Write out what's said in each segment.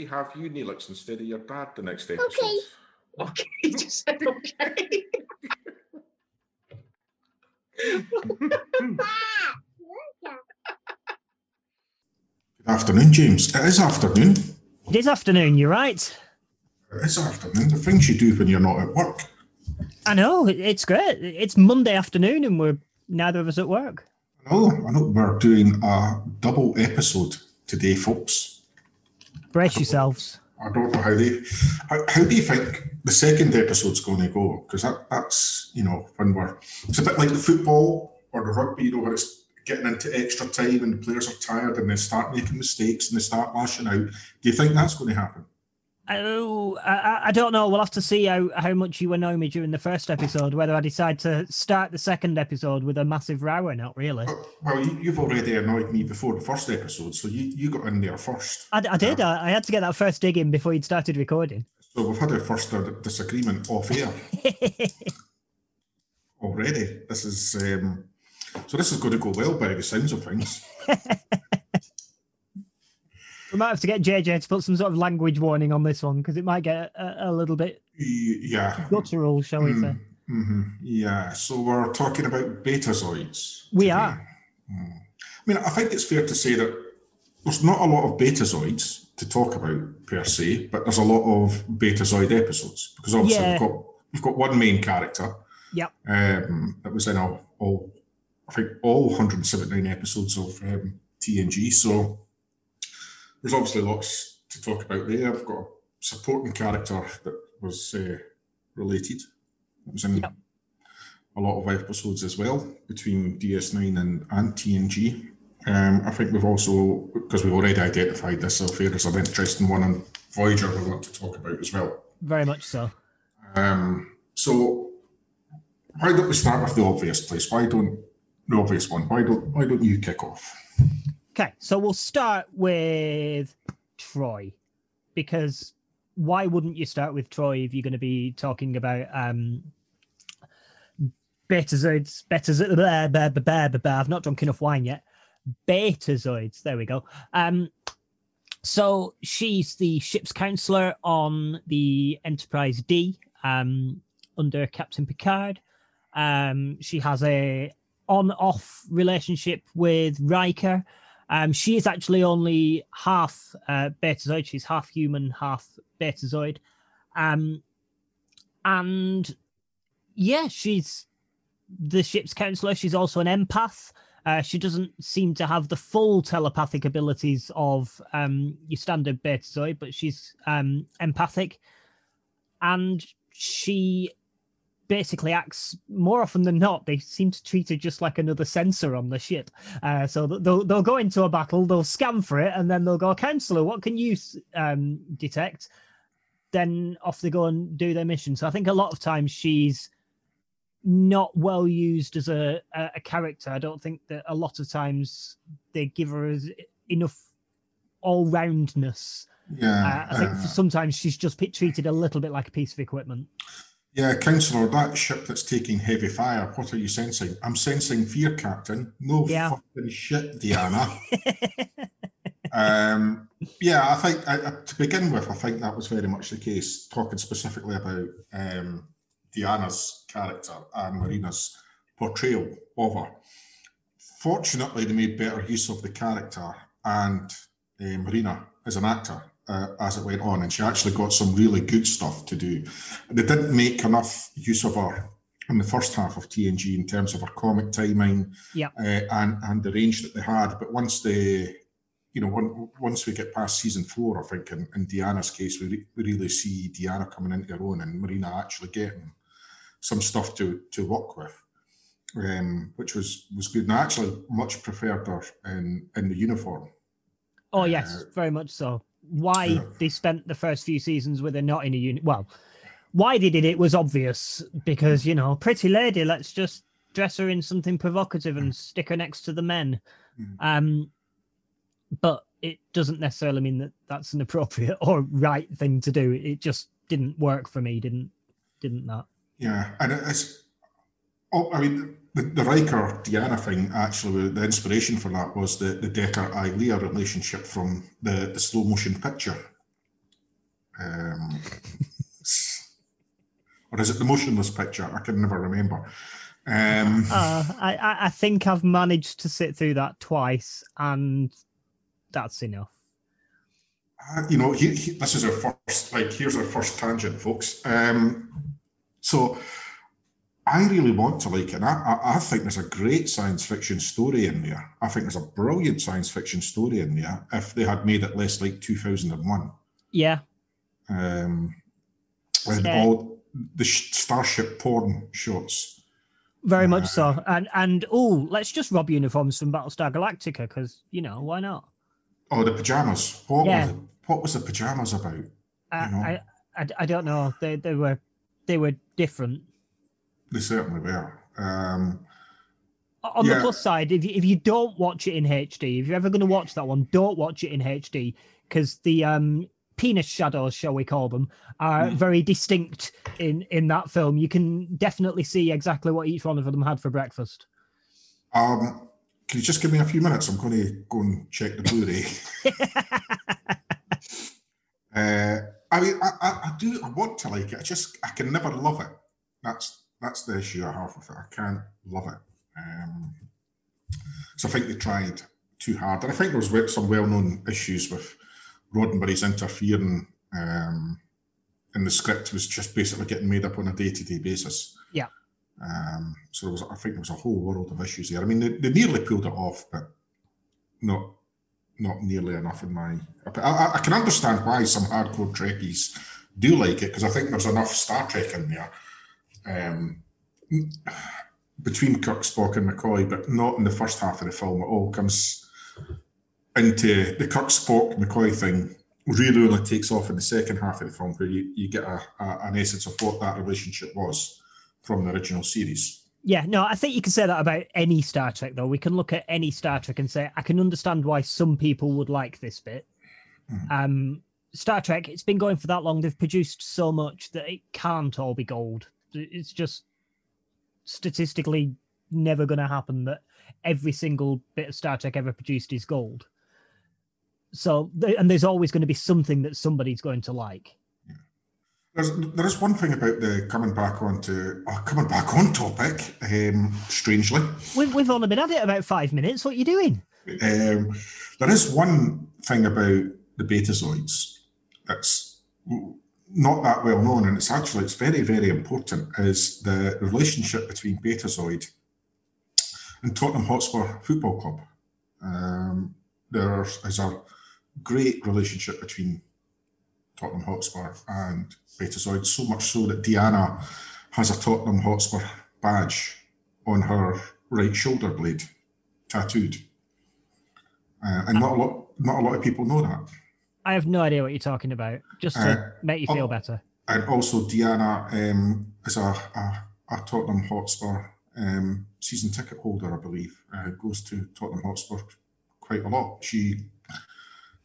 Can't we have you, Neelix, instead of your dad the next episode? Okay. Okay, he just said okay. Good afternoon, James. It is afternoon. It is afternoon, you're right. It is afternoon. The things you do when you're not at work. I know, it's great. It's Monday afternoon and we're neither of us at work. I know, I know we're doing a double episode today, folks. Brace yourselves. I don't know how they. How, how do you think the second episode's going to go? Because that, that's you know when we're it's a bit like the football or the rugby, you know, where it's getting into extra time and the players are tired and they start making mistakes and they start lashing out. Do you think that's going to happen? Oh, I, I- don't know. We'll have to see how, how much you annoy me during the first episode, whether I decide to start the second episode with a massive row or not, really. Well, you, you've already annoyed me before the first episode, so you, you got in there first. I, I did. I, I had to get that first dig in before you'd started recording. So we've had our first disagreement off air already. This is um, so this is going to go well by the sounds of things. we might have to get JJ to put some sort of language warning on this one because it might get a, a little bit Yeah. guttural, shall we say. Mm-hmm. Yeah. So we're talking about betazoids. We today. are. Mm. I mean, I think it's fair to say that there's not a lot of betazoids to talk about per se, but there's a lot of betazoid episodes because obviously Yeah. we've got we've got one main character. Yep. Um, that was in all, all I think all 179 episodes of um, TNG. So there's obviously lots to talk about there. I've got a supporting character that was uh, related. That was in Yep. a lot of episodes as well between DS9 and, and TNG. Um, I think we've also, because we've already identified this, so there's an interesting one on Voyager we want to talk about as well. Very much so. Um, so why don't we start with the obvious place? Why don't the obvious one? Why don't why don't you kick off? Okay, so we'll start with Troi because why wouldn't you start with Troi if you're going to be talking about um betazoids, betazoids, blah, blah, blah, blah, blah. I've not drunk enough wine yet. Betazoids, there we go. Um, so she's the ship's counselor on the Enterprise D um, under Captain Picard. Um, she has a on-off relationship with Riker. Um, she is actually only half uh, Betazoid. She's half human, half Betazoid. Um, and yeah, she's the ship's counselor. She's also an empath. Uh, she doesn't seem to have the full telepathic abilities of um, your standard Betazoid, but she's um, empathic. And she basically acts more often than not. They seem to treat her just like another sensor on the ship. Uh, so they'll they'll go into a battle, they'll scan for it, and then they'll go, "Counselor, what can you um, detect?" Then off they go and do their mission. So I think a lot of times she's not well used as a a, a character. I don't think that a lot of times they give her enough all roundness. Yeah, Uh, I think uh, sometimes she's just treated a little bit like a piece of equipment. Yeah, councillor. That ship that's taking heavy fire. What are you sensing? I'm sensing fear, Captain. No Yeah. fucking shit, Diana. um, yeah, I think I, I- to begin with, I think that was very much the case. Talking specifically about um, Diana's character and Marina's portrayal of her. Fortunately, they made better use of the character and uh, Marina as an actor uh, as it went on, and she actually got some really good stuff to do. They didn't make enough use of her in the first half of TNG in terms of her comic timing Yep. uh, and and the range that they had. But once they, you know, one, once we get past season four, I think in, in Deanna's case, we, re- we really see Deanna coming into her own and Marina actually getting some stuff to to work with, um, which was was good. And I actually much preferred her in in the uniform. Oh yes, Uh, very much so. Why they spent the first few seasons with her not in a unit? Well, why they did it was obvious because you know, pretty lady. Let's just dress her in something provocative and stick her next to the men. Mm. Um, but it doesn't necessarily mean that that's an appropriate or right thing to do. It just didn't work for me. Didn't didn't that? Yeah, and it's Oh, I mean, the, the Riker Diana thing actually, the inspiration for that was the, the Decker Ilia relationship from the, the slow motion picture. Um, or is it the motionless picture? I can never remember. Um, Uh, I, I I think I've managed to sit through that twice, and that's enough. Uh, you know, he, he, this is our first, like, here's our first tangent, folks. Um, so I really want to like it. I, I, I think there's a great science fiction story in there. I think there's a brilliant science fiction story in there if they had made it less like 2001. Yeah, Um, with Yeah. all the starship porn shots. very much Uh, so. And and oh, let's just rob uniforms from Battlestar Galactica because you know why not? Oh, the pajamas. What, Yeah. was, it, what was the pajamas about? I, You know. I, I I don't know. They they were they were different. They certainly were. Um, On Yeah. the plus side, if you, if you don't watch it in HD, if you're ever going to watch that one, don't watch it in HD because the um, penis shadows, shall we call them, are Mm. very distinct in in that film. You can definitely see exactly what each one of them had for breakfast. um, can you just give me a few minutes? I'm going to go and check the Blu-ray. Uh, I mean, I, I, I do. I want to like it. I just I can never love it. That's that's the issue I have with it. I can't love it. Um, so I think they tried too hard, and I think there was some well-known issues with Roddenberry's interfering. Um, and the script was just basically getting made up on a day-to-day basis. Yeah. Um, so there was, I think there was a whole world of issues there. I mean, they, they nearly pulled it off, but not not nearly enough in my. I, I can understand why some hardcore Trekkies do like it because I think there's enough Star Trek in there um, between Kirk, Spock, and McCoy, but not in the first half of the film. at all comes into the Kirk, Spock, McCoy thing. Really only takes off in the second half of the film, where you, you get a, a, an essence of what that relationship was from the original series. Yeah, no, I think you can say that about any Star Trek, though. We can look at any Star Trek and say, I can understand why some people would like this bit. Mhm. Um, Star Trek, it's been going for that long. They've produced so much that it can't all be gold. It's just statistically never going to happen that every single bit of Star Trek ever produced is gold. So, and there's always going to be something that somebody's going to like. There's, there is one thing about the coming back on to oh, coming back on topic. Um, strangely, We've, we've only been at it about five minutes. What are you doing? um, there is one thing about the Betazoids that's not that well known, and it's actually it's very very important. Is the relationship between Betazoid and Tottenham Hotspur Football Club? Um, there is a great relationship between Tottenham Hotspur and Betazoid, so much so that Diana has a Tottenham Hotspur badge on her right shoulder blade, tattooed. Uh, and not a lot, not a lot of people know that. I have no idea what you're talking about. Just to Uh, make you feel oh. better. And also, Diana um, is a, a, a Tottenham Hotspur um, season ticket holder, I believe. Uh, goes to Tottenham Hotspur quite a lot. She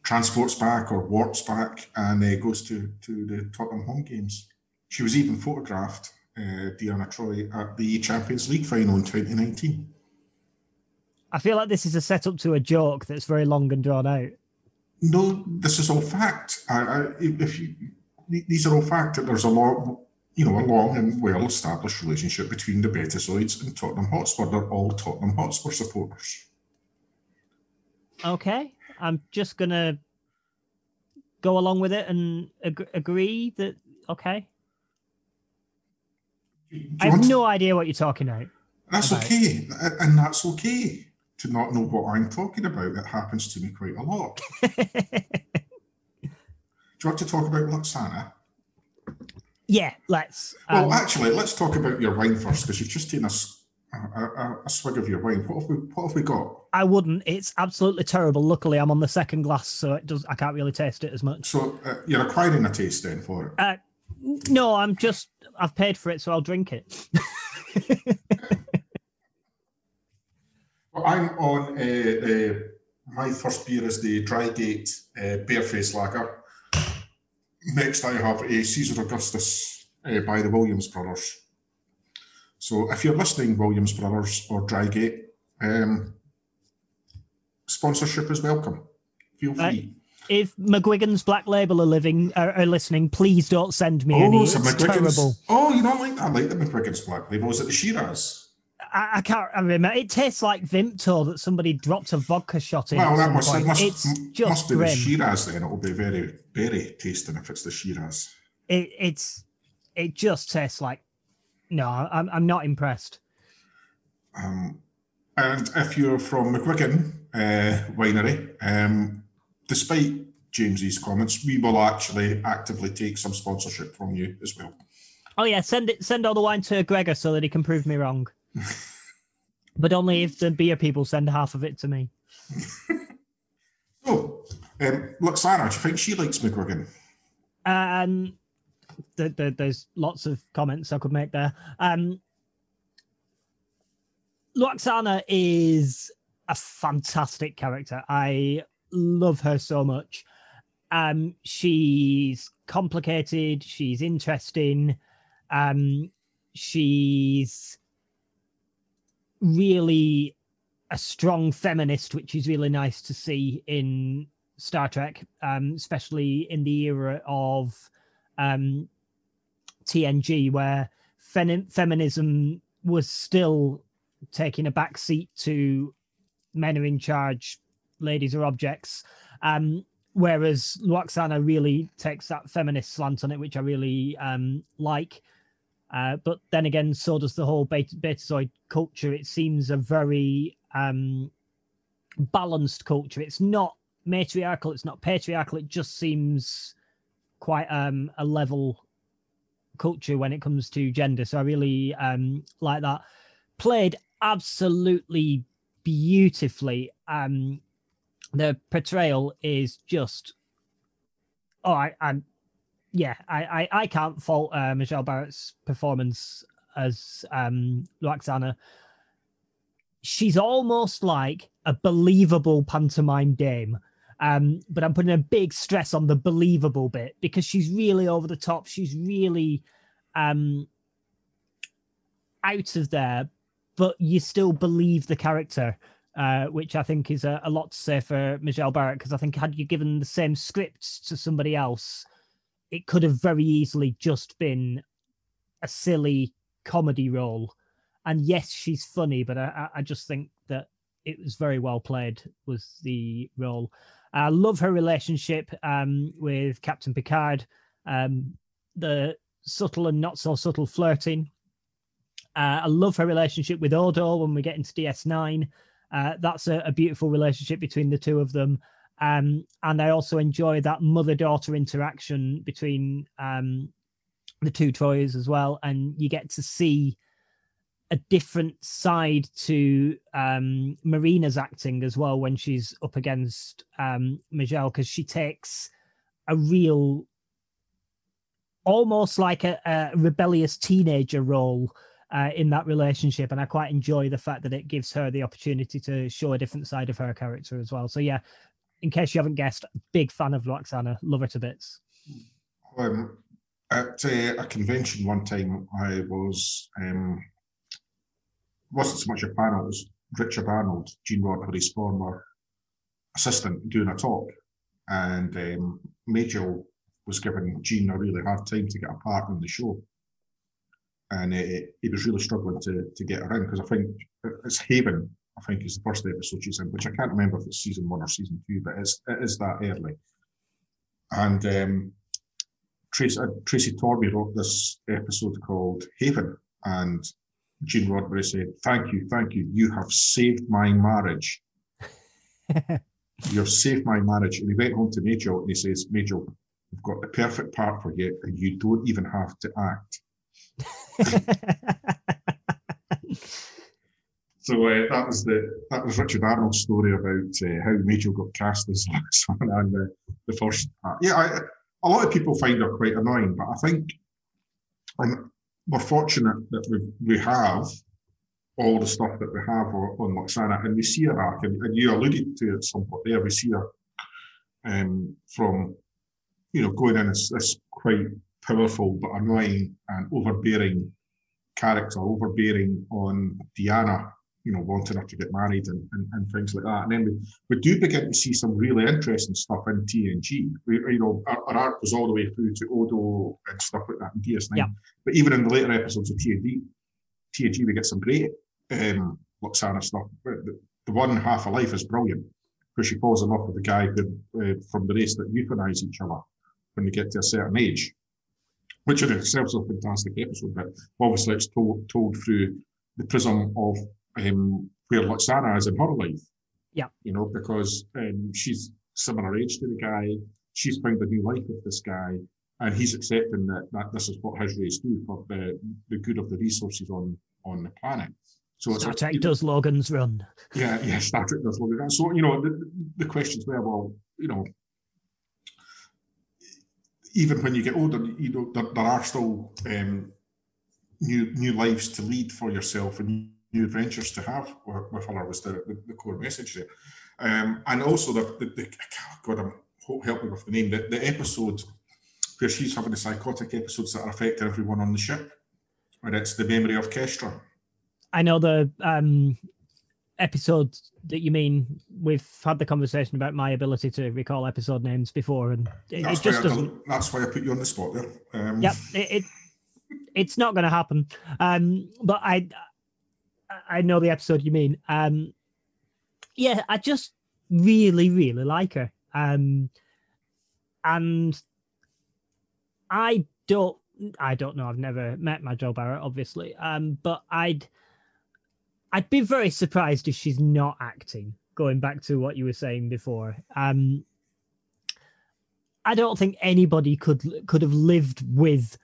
transports back or warps back and uh, goes to, to the Tottenham home games. She was even photographed, uh, Diana Troi, at the Champions League final in 2019. I feel like this is a setup to a joke that's very long and drawn out. No, this is all fact. I, I, if you, these are all fact that there's a lot, you know, a long and well-established relationship between the Betazoids and Tottenham Hotspur. They're all Tottenham Hotspur supporters. Okay, I'm just gonna go along with it and ag- agree that okay. I have no idea what you're talking about. That's about- okay, and that's okay to not know what I'm talking about. It happens to me quite a lot. Do you want to talk about Lwaxana? yeah, let's. Well, um, actually, let's talk about your wine first, because you've just taken a swig of your wine. What have we, what have we got? I wouldn't. It's absolutely terrible. Luckily, I'm on the second glass, so it does. I can't really taste it as much. So uh, you're acquiring a taste then for it. Uh, no, I'm just. I've paid for it, so I'll drink it. I'm on. Uh, uh, my first beer is the Drygate uh, Bareface Lager. Next, I have a Caesar Augustus uh, by the Williams brothers. So if you're listening, Williams Brothers or Drygate, um, sponsorship is welcome. Feel free. Right. If McGuigan's Black Label are living are, are listening, please don't send me oh, any. it's It's a McGuigan's. terrible. Oh, you don't like that? I like the McGuigan's Black Label. Is it the Shiraz? I, I can't remember. It tastes like Vimto that somebody dropped a vodka shot in. Well, that must, it must, it's m- just must be the grim. Shiraz then. It'll be very, very tasting if it's the Shiraz. it, it's it just tastes like no. I'm I'm not impressed. Um, and if you're from McGuigan uh, Winery, um, despite James's comments, we will actually actively take some sponsorship from you as well. Oh yeah, send it. Send all the wine to Gregor so that he can prove me wrong. But only if the beer people send half of it to me. Oh, um, Lwaxana, do you think she likes McGuigan? Um, th- th- there's lots of comments I could make there. Um, Lwaxana is a fantastic character. I love her so much. Um, she's complicated. She's interesting. Um, she's really a strong feminist, which is really nice to see in Star Trek, um, especially in the era of um, TNG, where fem- feminism was still taking a back seat to men are in charge, ladies are objects. Um, whereas Lwaxana really takes that feminist slant on it, which I really um, like. Uh, but then again, so does the whole beta- Betazoid culture. It seems a very um, balanced culture. It's not matriarchal, it's not patriarchal. It just seems quite um, a level culture when it comes to gender. So I really um, like that. Played absolutely beautifully. Um, the portrayal is just, oh, I, I'm, yeah, I, I, I can't fault uh, Majel Barrett's performance as um, Lwaxana. She's almost like a believable pantomime dame. Um, but I'm putting a big stress on the believable bit because she's really over the top. She's really um, out of there, but you still believe the character, uh, which I think is a, a lot to say for Michelle Barrett. Because I think had you given the same script to somebody else, it could have very easily just been a silly comedy role. And yes, she's funny, but I, I just think that it was very well played. Was the role. I love her relationship um, with Captain Picard. Um, the subtle and not so subtle flirting. Uh, I love her relationship with Odo when we get into DS9. Uh, that's a, a, beautiful relationship between the two of them. Um, and I also enjoy that mother daughter interaction between um, the two Trois as well. And you get to see a different side to um, Marina's acting as well when she's up against um, Majel because she takes a real, almost like a, a rebellious teenager role uh, in that relationship, and I quite enjoy the fact that it gives her the opportunity to show a different side of her character as well. So yeah, in case you haven't guessed, big fan of Lwaxana, love her to bits. Um, at uh, a convention one time, I was um, wasn't so much a panel, it was Richard Arnold, Gene Roddenberry's former assistant, doing a talk. And um, Majel was giving Gene a really hard time to get a part in the show. And uh, he was really struggling to, to get in because I think it's Haven, I think is the first episode she's in, which I can't remember if it's season one or season two, but it's, it is that early. And um, Tracy, uh, Tracy Tormé wrote this episode called Haven. And Gene Roddenberry said, Thank you, thank you. You have saved my marriage. you have saved my marriage. And he went home to Majel and he says, "Major, we've got the perfect part for you, and you don't even have to act. so uh, that was the that was Richard Arnold's story about uh, how Majel got cast as Lois and the, the first part. Yeah, I, a lot of people find her quite annoying, but I think and we're fortunate that we we have all the stuff that we have on, on Lwaxana, and we see her arc, and, and, you alluded to it somewhat there. We see her um, from, you know, going in as this quite powerful but annoying and overbearing character overbearing on Diana, you know, wanting her to get married and, and, and things like that. And then we, we do begin to see some really interesting stuff in TNG. We, you know, our, our arc goes all the way through to Odo and stuff like that in DS9. Yeah. But even in the later episodes of TNG, TNG, we get some great um, Lwaxana stuff. The, the one half of life is brilliant, because she falls in love with the guy who, uh, from the race that euthanize each other when they get to a certain age, which in itself is a fantastic episode. But obviously, it's told, told through the prism of um, where Lwaxana is in her life. Yeah. You know, because um, she's similar age to the guy, she's found a new life with this guy, and he's accepting that, that this is what his race do for the, the good of the resources on on the planet. So it's Star a- Trek does Logan's run. yeah, yeah, Star Trek does at that. So, you know, the, the questions were, well, you know, even when you get older, you know, there, there are still um, new new lives to lead for yourself and new adventures to have with, with her was the, the, the core message there. Um, and also, the, the, the God, I'm, help me with the name, the, the episode where she's having the psychotic episodes that are affecting everyone on the ship, where it's the memory of Kestra. I know the um, episode that you mean. We've had the conversation about my ability to recall episode names before, and it, it just doesn't. that's why I put you on the spot there. Um, Yep, it, it it's not going to happen. Um, but I I know the episode you mean. Um, yeah, I just really really like her. Um, and I don't I don't know. I've never met Majel Barrett, obviously. Um, but I'd I'd be very surprised if she's not acting. Going back to what you were saying before, um, I don't think anybody could could have lived with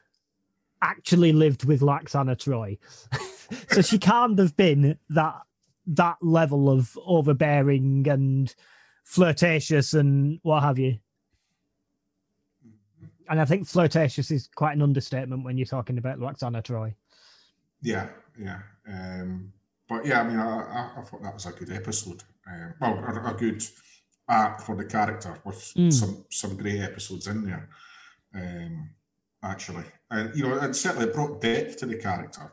actually lived with Lwaxana Troi. so she can't have been that that level of overbearing and flirtatious and what have you. And I think flirtatious is quite an understatement when you're talking about Lwaxana Troi. Yeah, yeah. Um, but yeah, I mean, I, I, I thought that was a good episode. Um, well, a, a good arc for the character with Mm. some some great episodes in there. Um, actually, and you know, it certainly brought depth to the character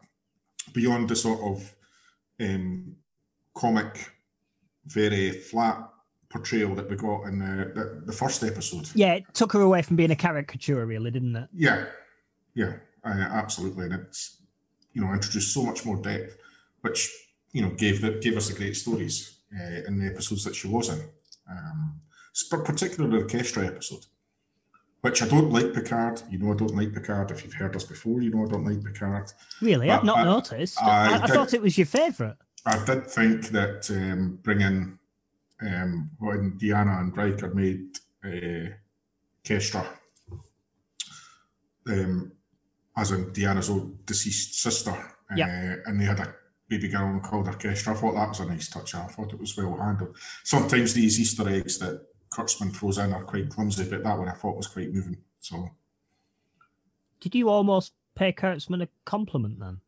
beyond the sort of um, comic, very flat portrayal that we got in the, the, the first episode. Yeah, it took her away from being a caricature, really, didn't it? Yeah, yeah, uh, absolutely, and it's you know introduced so much more depth, which you know gave the, gave us the great stories uh, in the episodes that she was in, um, particularly the Kestra episode, which I don't like Picard. You know I don't like Picard. If you've heard us before, you know I don't like Picard. Really, I've not I- noticed. I I, I did- thought it was your favourite. I did think that um, bringing um, when Diana and Riker made uh, Kestra, um, as in Diana's old deceased sister, uh, and they had a baby girl and called her Kestra. I thought that was a nice touch. I thought it was well handled. Sometimes these Easter eggs that Kurtzman throws in are quite clumsy, but that one I thought was quite moving. So Did you almost pay Kurtzman a compliment then?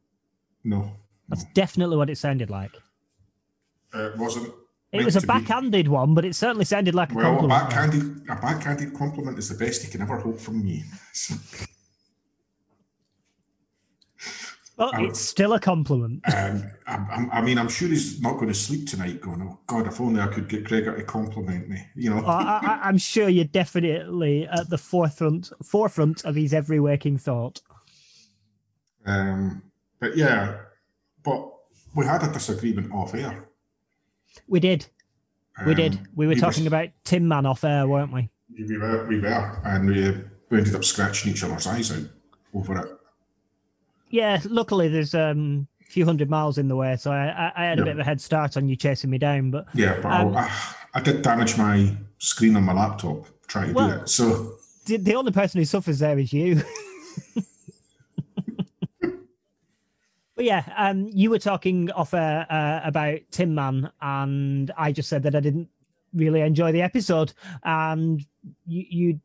no, That's no. definitely what it sounded like. it wasn't. It was a to be. backhanded one, but it certainly sounded like a Well, a compliment. backhanded, a backhanded compliment is the best you can ever hope from me. But Um, it's still a compliment. Um, I, I- mean, I'm sure he's not going to sleep tonight. Going, oh God, if only I could get Gregor to compliment me. You know, I, I, I'm sure you're definitely at the forefront forefront of his every waking thought. um, but yeah, but we had a disagreement off air. We did. We did. Um, We were we talking was- about Tin Man off air, weren't we? We were, we were, and we, we ended up scratching each other's eyes out over it. Yeah. Luckily, there's um, a few hundred miles in the way, so I, I, had a Yeah. bit of a head start on you chasing me down. But Yeah, but Um, I, I did damage my screen on my laptop trying to Well- do it. So the, the only person who suffers there is you. but yeah, um, you were talking off air uh, about Tin Man, and I just said that I didn't really enjoy the episode, and you, you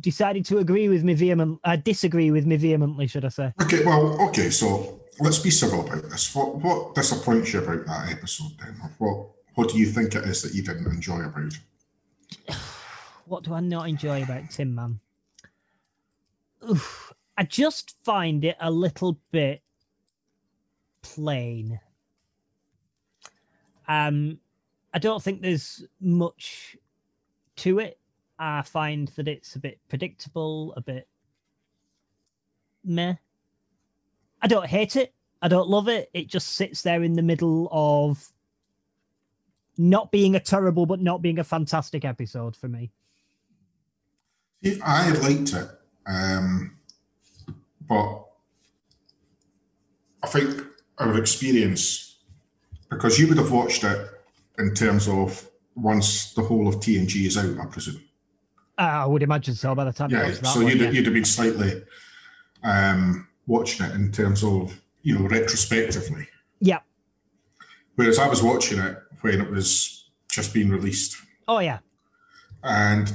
decided to agree with me vehement, uh, disagree with me vehemently, should I say? Okay, well, okay, so let's be civil about this. What what disappoints you about that episode then? What what do you think it is that you didn't enjoy about what do I not enjoy about Tin Man? Oof, I just find it a little bit plain. Um, I don't think there's much to it. I find that it's a bit predictable, a bit meh. I don't hate it. I don't love it. It just sits there in the middle of not being a terrible but not being a fantastic episode for me. I liked it, um, but I think our experience, because you would have watched it in terms of once the whole of TNG is out, I presume. Uh, I would imagine so by the time Yeah, so one, you'd, yeah. you'd have been slightly um, watching it in terms of, you know, retrospectively. Yeah. Whereas I was watching it when it was just being released. Oh yeah. and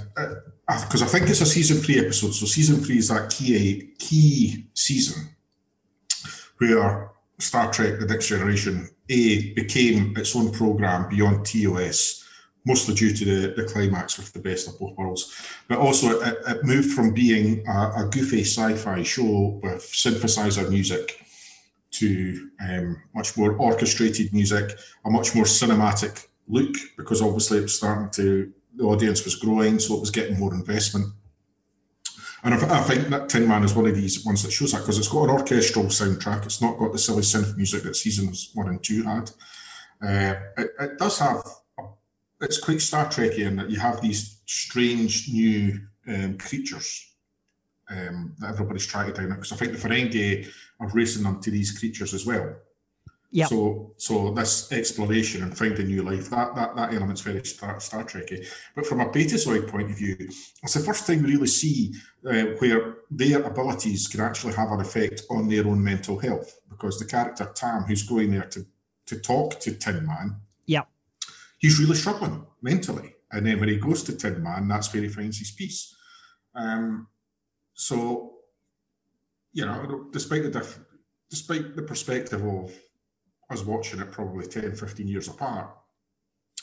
because I think it's a season three episode, so season three is that key key season where Star Trek: The Next Generation A became its own program beyond TOS, mostly due to the, the climax with the best of both worlds, but also it, it moved from being a, a goofy sci-fi show with synthesizer music to um, much more orchestrated music, a much more cinematic look, because obviously it was starting to the audience was growing, so it was getting more investment. And I, I think that Tin Man is one of these ones that shows that because it's got an orchestral soundtrack. It's not got the silly synth music that seasons one and two had. Uh, it, it does have. It's quite Star Trekky in that you have these strange new um, creatures um, that everybody's trying to down because I think the Ferengi are racing them to these creatures as well. Yep. So, so this exploration and finding new life, that that, that element's very Star, Star Trekky. But from a Betazoid point of view, it's the first time we really see uh, where their abilities can actually have an effect on their own mental health. Because the character Tam, who's going there to to talk to Tin Man. He's really struggling mentally. And then when he goes to Tin Man, that's where he finds his peace. Um, so, you know, despite the diff- despite the perspective of us watching it probably 10, 15 years apart,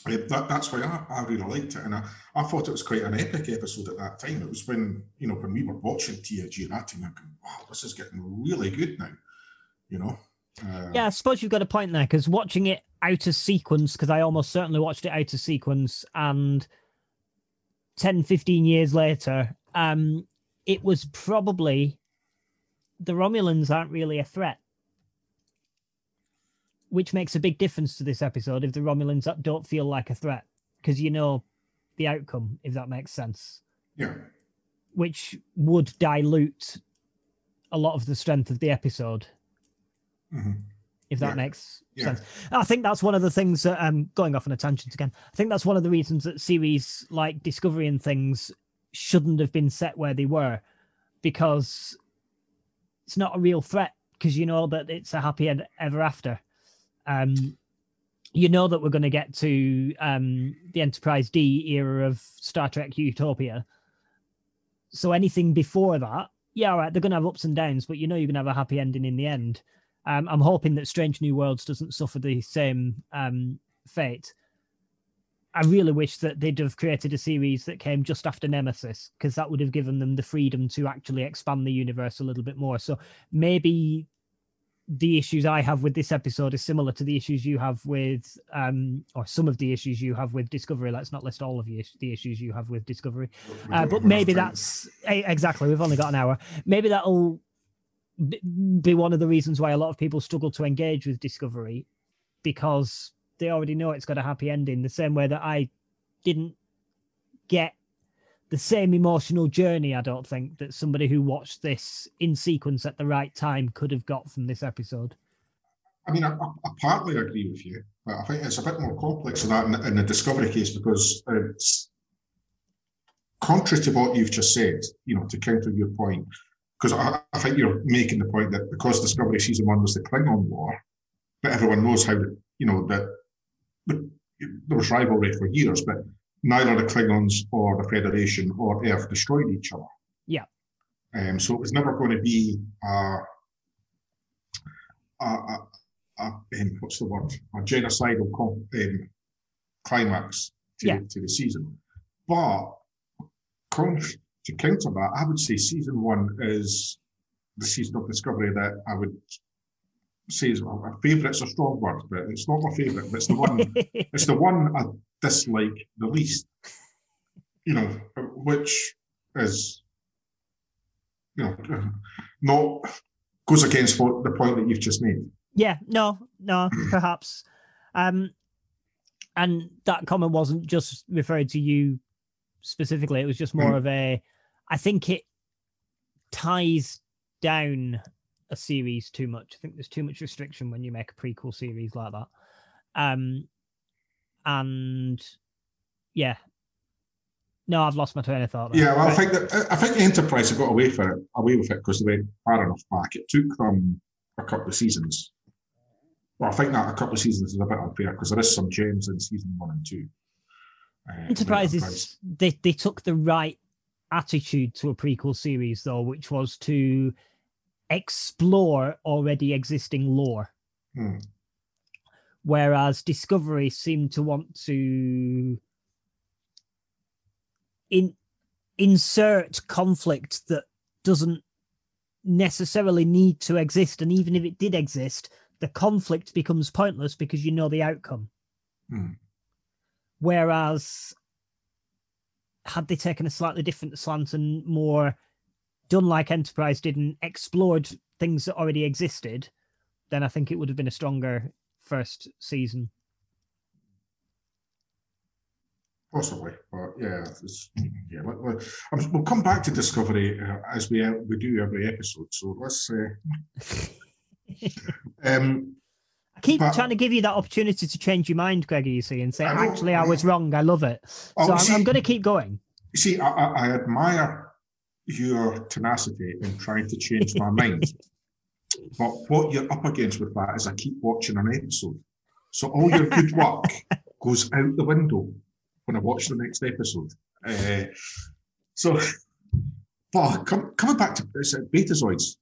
uh, that, that's why I, I really liked it. And I, I thought it was quite an epic episode at that time. It was when, you know, when we were watching TNG and I'm going, wow, this is getting really good now, you know? Uh, Yeah, I suppose you've got a point there because watching it out of sequence, because I almost certainly watched it out of sequence, and 10, 15 years later, um, it was probably the Romulans aren't really a threat. Which makes a big difference to this episode if the Romulans don't feel like a threat, because you know the outcome, if that makes sense, Yeah. which would dilute a lot of the strength of the episode Mhm. If that Yeah. makes Yeah. sense. I think that's one of the things that um going off on a tangent again. I think that's one of the reasons that series like Discovery and things shouldn't have been set where they were because it's not a real threat because you know that it's a happy end ever after. Um you know that we're going to get to um the Enterprise D era of Star Trek Utopia. So anything before that, yeah, all right, they're going to have ups and downs, but you know you're going to have a happy ending in the end. Um, I'm hoping that Strange New Worlds doesn't suffer the same um, fate. I really wish that they'd have created a series that came just after Nemesis, because that would have given them the freedom to actually expand the universe a little bit more. So maybe the issues I have with this episode is similar to the issues you have with, um, or some of the issues you have with Discovery. Let's not list all of the, the issues you have with Discovery. Uh, but maybe that's eh, exactly. We've only got an hour. Maybe that'll be one of the reasons why a lot of people struggle to engage with Discovery because they already know it's got a happy ending. The same way that I didn't get the same emotional journey. I don't think that somebody who watched this in sequence at the right time could have got from this episode. I mean, I, I partly agree with you, but I think it's a bit more complex than that in, in the Discovery case because it's contrary to what you've just said, you know, to counter your point, because I, I think you're making the point that because Discovery season one was the Klingon War, but everyone knows how, you know, that there was rivalry for years, but neither the Klingons or the Federation or Earth destroyed each other. Yeah. Um, so it was never going to be a, a, a, a um, what's the word? A genocidal um, climax to, Yeah. to the season. But con- to counter that, I would say season one is the season of discovery that I would says well, my favourite's a strong word, but it's not my favourite. But it's the one. it's the one I dislike the least. You know, which is you know not goes against what the point that you've just made. Yeah, no, no, perhaps. Um, and that comment wasn't just referred to you specifically. It was just more Mm. of a. I think it ties down a series too much. I think there's too much restriction when you make a prequel series like that. Um, and yeah, no, I've lost my train of thought. there. Yeah, well, I think that I think the Enterprise have got away for it, away with it because they went far enough back. It took them a couple of seasons. Well, I think that a couple of seasons is a bit unfair because there is some gems in season one and two. Uh, in Enterprise Enterprise. is they they took the right attitude to a prequel series though, which was to explore already existing lore. Hmm. Whereas Discovery seemed to want to in insert conflict that doesn't necessarily need to exist, and even if it did exist, the conflict becomes pointless because you know the outcome. Hmm. Whereas, had they taken a slightly different slant and more done like Enterprise did and explored things that already existed, then I think it would have been a stronger first season. Possibly, but yeah, yeah. Let, let, we'll come back to Discovery uh, as we uh, we do every episode. So let's. Uh, um, I keep But- trying to give you that opportunity to change your mind, Greggy, you see, and say, I actually, I was wrong. I love it. oh, so I'm, see, I'm going to keep going. You see, I, I, I admire your tenacity in trying to change my mind. But what you're up against with that is I keep watching an episode. So all your good work goes out the window when I watch the next episode. Uh, so, but come, coming back to it Betazoids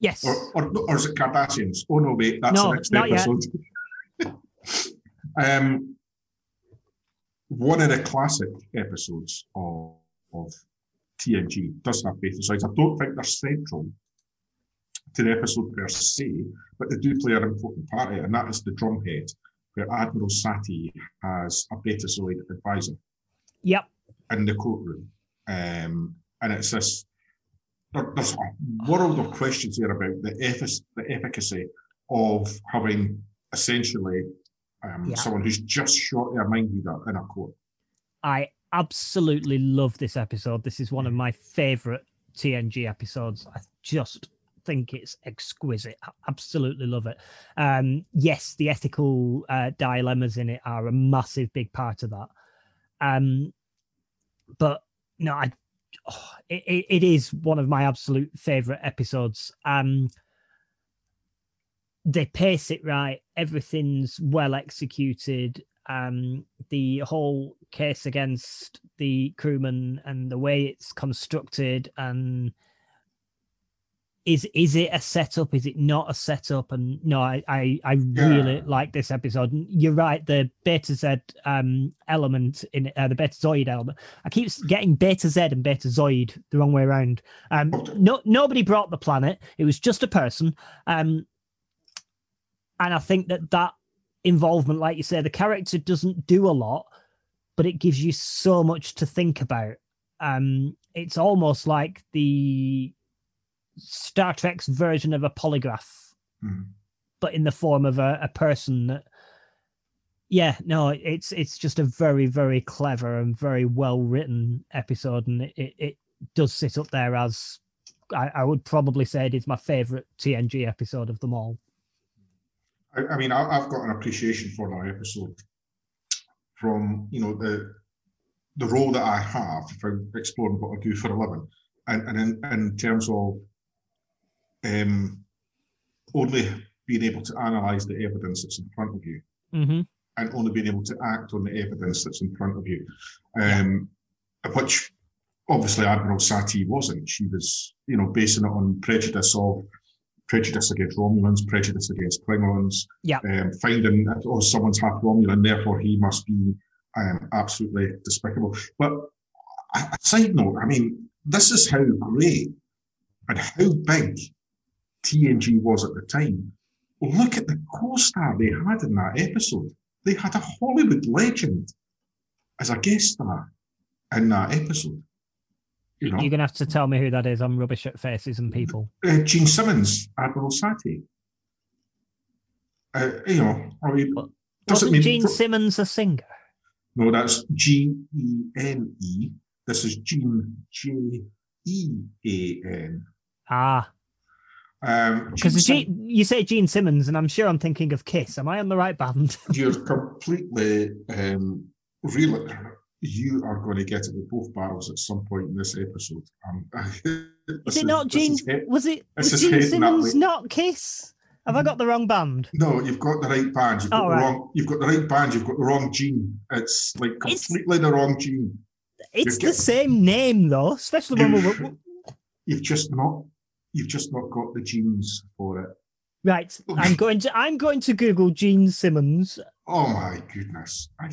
Yes. or, or, or is it Kardashians? Oh no, wait, that's No, the next episode. um, one of the classic episodes of, of TNG does have Betazoids. I don't think they're central to the episode per se, but they do play an important part and that is the drumhead, where Admiral Satie has a Betazoid advisor Yep. in the courtroom. Um, and it's this, there, there's a world of questions here about the, effic- the efficacy of having essentially um, Yeah. someone who's just short of a mind reader in a court. I absolutely love this episode. This is one of my favorite TNG episodes. I just think it's exquisite. I absolutely love it. Um, yes, the ethical uh, dilemmas in it are a massive big part of that. Um, but no, I, oh, it, it, is one of my absolute favorite episodes. Um, they pace it right. Everything's well executed. Um, the whole case against the crewman and the way it's constructed and is is it a setup? Is it not a setup? And no, I I, I really Yeah. like this episode. And You're right. The Beta Z um element in uh, the Beta Zoid element. I keep getting Beta Z and Beta Zoid the wrong way around. Um, no nobody brought the planet. It was just a person. Um, and I think that that involvement, like you say, the character doesn't do a lot, but it gives you so much to think about. Um, it's almost like the Star Trek's version of a polygraph, Hmm. but in the form of a, a person that. Yeah, no, it's it's just a very very clever and very well written episode, and it, it, it does sit up there as I, I would probably say it is my favorite TNG episode of them all. I, I mean, I, I've got an appreciation for that episode from you know the the role that I have if I'm exploring what I do for a living, and, and in, in terms of um, only being able to analyse the evidence that's in front of you, hmm and only being able to act on the evidence that's in front of you, um, which obviously Admiral Satie wasn't. She was, you know, basing it on prejudice of prejudice against Romulans, prejudice against Klingons, Yeah. um, finding that oh someone's half Romulan, therefore he must be um, absolutely despicable. But a side note, I mean, this is how great and how big TNG was at the time. look at the co-star they had in that episode. They had a Hollywood legend as a guest star in that episode. You know, You're gonna have to tell me who that is. I'm rubbish at faces and people. uh, Jean Simmons, Admiral Satie. Uh, you know, I mean, doesn't mean Gene Simmons a singer? no, that's G E N E. This is Jean J E A N. Ah, because Gene Sim- you say Gene Simmons, and I'm sure I'm thinking of Kiss. Am I on the right band? you're completely um, real. You are going to get it with both barrels at some point in this episode. Um, Is it not Gene? Was it was Gene Simmons not Kiss? Have I got the wrong band? No, you've got the right band. You've got Oh, the right. wrong. You've got the right band. You've got the wrong gene. It's like It's- completely the wrong gene. It's You're the same name though, especially when we're You've just not. You've just not got the genes for it. right. I'm going to I'm going to Google Gene Simmons. Oh my goodness! I,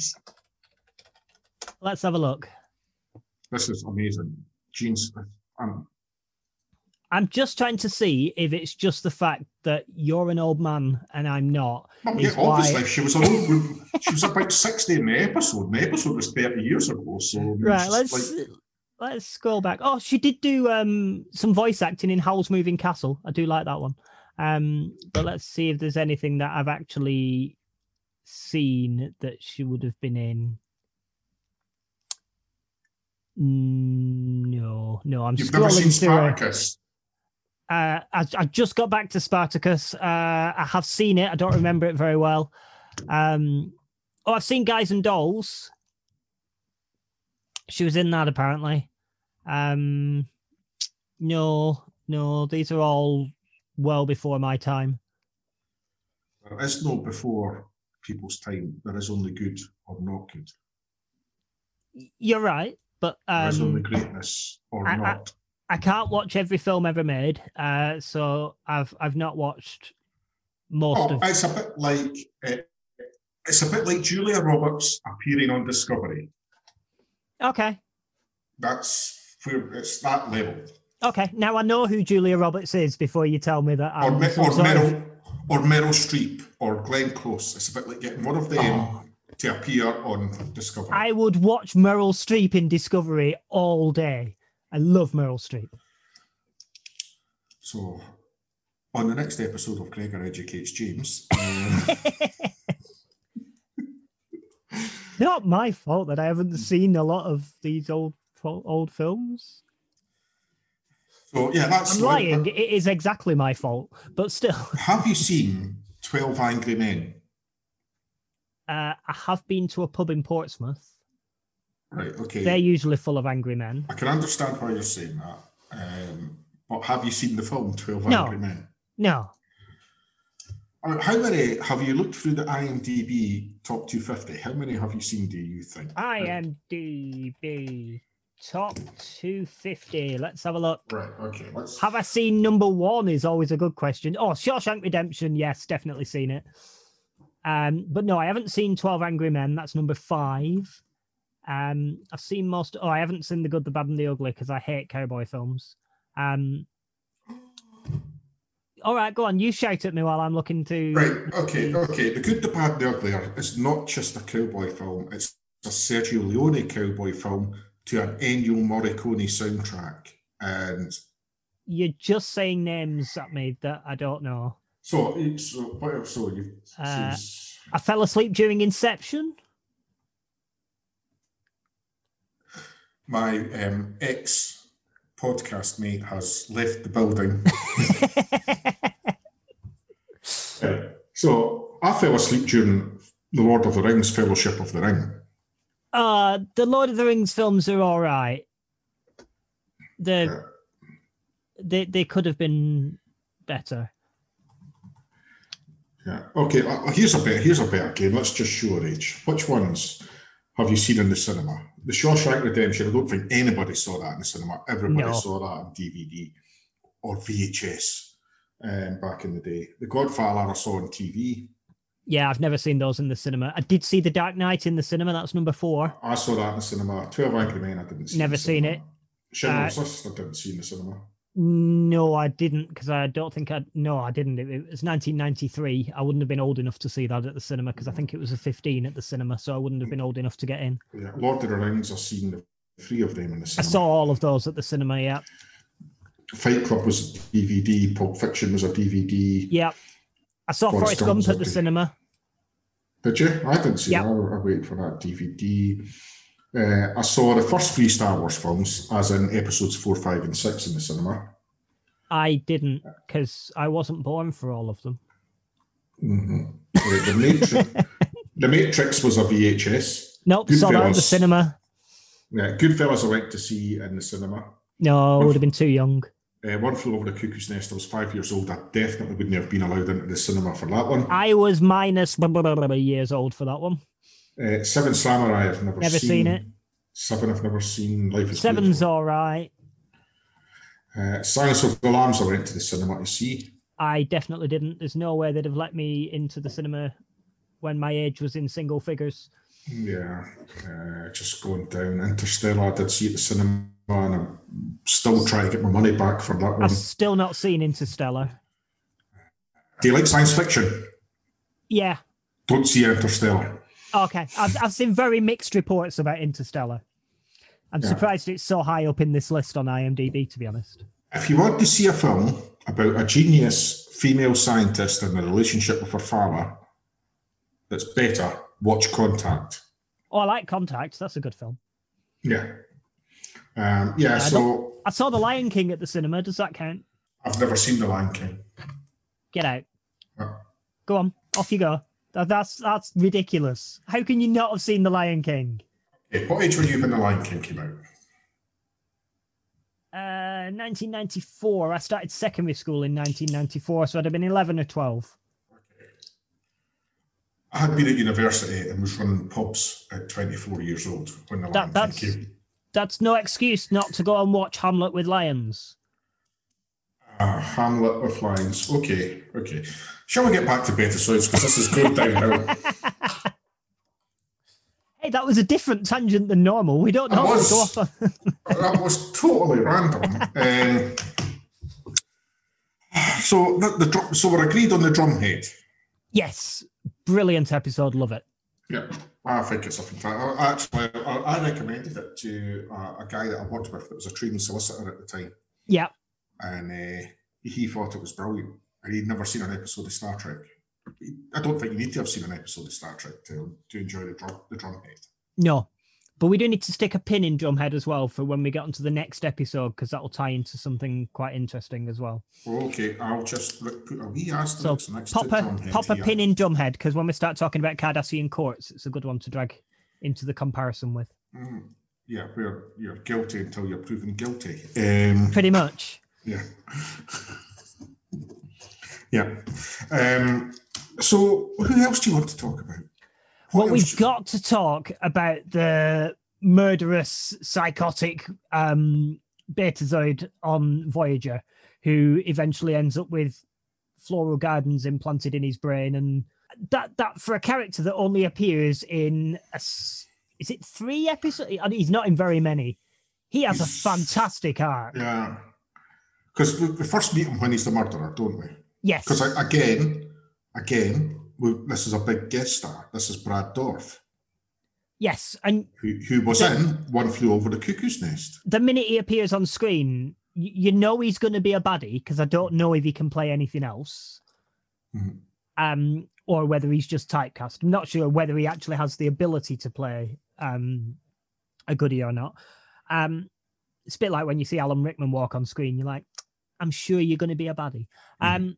Let's have a look. this is amazing. Genes. Um, I'm just trying to see if it's just the fact that you're an old man and I'm not. well, yeah, Is why- obviously, she was around. she was about sixty in the episode. The episode was thirty years ago. So Right, let's like- let's scroll back. Oh, she did do um some voice acting in Howl's Moving Castle. I do like that one. Um, but let's see if there's anything that I've actually seen that she would have been in. Mm, No, no, I'm You've never seen. Spartacus. Uh, I, I just got back to Spartacus. Uh, I have seen it. I don't remember it very well. Um, oh, I've seen Guys and Dolls. She was in that apparently. Um, no, no, these are all well before my time. There is no before people's time. There is only good or not good. You're right, but There is only um, greatness or I- I- not. I can't watch every film ever made. Uh, so I've I've not watched most Oh, of. it's a bit like uh, it's a bit like Julia Roberts appearing on Discovery. Okay, That's where it's that level. okay. Now I know who Julia Roberts is before you tell me that Or, I'm Me- or Meryl or Meryl Streep or Glenn Close. It's a bit like getting one of them Oh. to appear on Discovery. I would watch Meryl Streep in Discovery all day. I love Meryl Streep. So on the next episode of Gregor Educates James, uh, Not my fault that I haven't seen a lot of these old old films. so yeah, that's I'm like- lying. It is exactly my fault, but still, Have you seen Twelve Angry Men? uh, I have been to a pub in Portsmouth. Right. Okay. They're usually full of angry men. I can understand why you're saying that. Um, but have you seen the film Twelve No. Angry Men? No, I mean, how many have you looked through the IMDb top 250? How many have you seen? Do you think? IMDb top 250. Let's have a look. Right. Okay. Let's. Have I seen number one? Is always a good question. Oh, Shawshank Redemption. Yes, definitely seen it. Um, but no, I haven't seen Twelve Angry Men. That's number five. Um, I've seen most. Oh, I haven't seen The Good, the Bad, and the Ugly because I hate cowboy films. Um, all right, go on. You shout at me while I'm looking to. Right. Okay. Okay. The Good, the Bad, the Ugly It's not just a cowboy film. It's a Sergio Leone cowboy film to an Ennio Morricone soundtrack. And You're just saying names at me that I don't know. so, so? So you. Uh, I fell asleep during Inception. my um, ex podcast mate has left the building. Uh, so I fell asleep during the Lord of the Rings Fellowship of the Ring. Uh, the Lord of the Rings films are all right. They Yeah. they they could have been better. Yeah. Okay. uh, Here's a better. Here's a better game. Let's just show our age. Which ones have you seen in the cinema? The Shawshank Redemption. I don't think anybody saw that in the cinema. Everybody No. saw that on DVD or VHS um, back in the day. The Godfather I saw on TV. Yeah, I've never seen those in the cinema. I did see The Dark Knight in the cinema. That's number four. I saw that in the cinema. Twelve Angry Men. I didn't see. Never seen cinema. it. Schindler's Uh, List. I didn't see in the cinema. No, I didn't because I don't think I. No, I didn't. It, it was 1993. I wouldn't have been old enough to see that at the cinema because I think it was a 15 at the cinema, so I wouldn't have been old enough to get in. Yeah, Lord of the Rings, I've seen the three of them in the cinema. I saw all of those at the cinema. Yeah, Fight Club was a DVD, Pulp Fiction was a DVD. yeah. I saw Forrest Forrest Gump at the okay. cinema. Did you? I didn't see Yeah. that. I, I waited for that DVD. Uh, I saw the first three Star Wars films, as in episodes four, five, and six in the cinema. I didn't because I wasn't born for all of them. hmm the, Matrix, the Matrix was a VHS. Nope, saw that at the cinema. Yeah, Goodfellas I went to see in the cinema. No, I would have been too young. Uh, one flew over the cuckoo's nest. I was five years old. I definitely wouldn't have been allowed into the cinema for that one. I was minus blah, blah, blah, years old for that one. Uh, Seven Samurai, I've never, Never seen it. Seven, I've never seen. Life is Seven's all right. Uh, Silence of the Lambs, I went to the cinema to see. I definitely didn't. There's no way they'd have let me into the cinema when my age was in single figures. Yeah, uh, just going down. Interstellar, I did see at the cinema, and I'm still trying to get my money back for that one. I've still not seen Interstellar. Do you like science fiction? Yeah, Don't see Interstellar. Okay. I've, I've seen very mixed reports about Interstellar. I'm Yeah. surprised it's so high up in this list on IMDb, to be honest. If you want to see a film about a genius female scientist and the relationship with her father that's better, watch Contact. Oh, I like Contact. That's a good film. Yeah. Um, yeah, I so I saw The Lion King at the cinema. Does that count? I've never seen The Lion King. Get out. Uh, Go on. Off you go. That, that's that's ridiculous. How can you not have seen The Lion King? okay, what age were you when The Lion King came out? Uh, 1994. I started secondary school in 1994, so I'd have been 11 or 12. I had been at university and was running pubs at 24 years old when The That- Lion King came. That's no excuse not to go and watch Hamlet with lions. Uh, Hamlet with lions. Okay, okay. Shall we get back to Betazoids because this is going downhill? Hey, that was a different tangent than normal. We don't normally was. go off on. that was totally random. Um, so the, the drum, so we're agreed on the drumhead. yes, brilliant episode. Love it. Yeah, I think it's a fantastic. Actually, I, I recommended it to uh, a guy that I worked with that was a trainee solicitor at the time, Yeah, and uh, he thought it was brilliant. And he'd never seen an episode of Star Trek. I don't think you need to have seen an episode of Star Trek to, to enjoy the drum the drumhead. no, but we do need to stick a pin in Drumhead as well for when we get onto the next episode because that will tie into something quite interesting as well. Okay, I'll just put a wee asterisk So next pop to a pop a here. pin in Drumhead because when we start talking about Cardassian courts, it's a good one to drag into the comparison with. Mm, yeah, where you're guilty until you're proven guilty. Um, Pretty much. Yeah. yeah. Um, so, who else do you want to talk about? What Well, we've got to talk about the murderous, psychotic um, Betazoid on Voyager, who eventually ends up with floral gardens implanted in his brain, and that that for a character that only appears in a, is it three episodes? I mean, He's not in very many. He has a fantastic arc. Yeah. Because we, we first meet him when he's the murderer, don't we? Yes. Because again, again, we, this is a big guest star. This is Brad Dourif, Yes, and who, who was The- in One Flew Over the Cuckoo's Nest. the minute he appears on screen, you know he's going to be a baddie because I don't know if he can play anything else, Mhm. um, or whether he's just typecast. I'm not sure whether he actually has the ability to play um, a goodie or not. Um, it's a bit like when you see Alan Rickman walk on screen, you're like, I'm sure you're going to be a baddie. Um,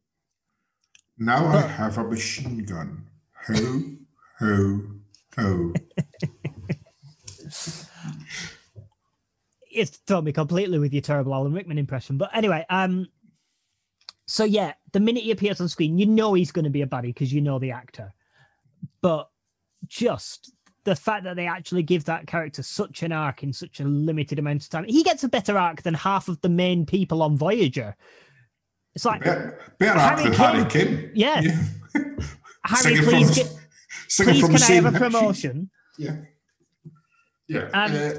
Now I have a machine gun. Ho, ho, ho. it's thrown me completely with your terrible Alan Rickman impression. But anyway, um, so yeah, the minute he appears on screen, you know he's going to be a baddie because you know the actor. But just the fact that they actually give that character such an arc in such a limited amount of time, he gets a better arc than half of the main people on Voyager. It's like Better, better Harry than Harry Kim. Yeah. Harry, Singing please, from, get, please from can the I have a promotion? Yeah. Yeah. Um, uh,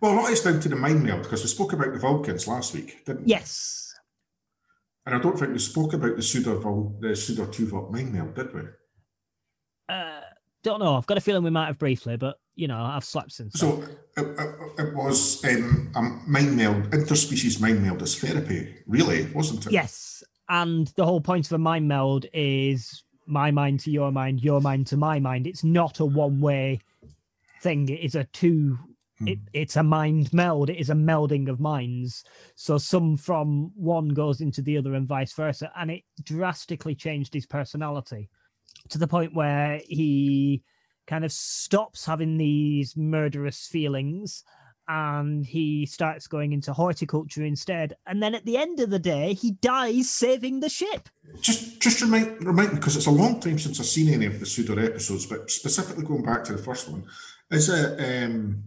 Well, a lot is down to the mind meld because we spoke about the Vulcans last week, didn't we? Yes. And I don't think we spoke about the Suder Vul, the Suder Tuvok mind meld, did we? Uh, don't know. I've got a feeling we might have briefly, but you know, I've slept since. So it, it, it was um, a mind meld, interspecies mind meld as therapy, really, wasn't it? Yes, and the whole point of a mind meld is my mind to your mind, your mind to my mind. It's not a one-way thing. It is a two. Hmm. It, it's a mind meld. It is a melding of minds. So some from one goes into the other and vice versa, and it drastically changed his personality to the point where he kind of stops having these murderous feelings and he starts going into horticulture instead. And then at the end of the day, he dies saving the ship. Just, just remind, remind me because it's a long time since I've seen any of the Suder episodes, but specifically going back to the first one, is it um,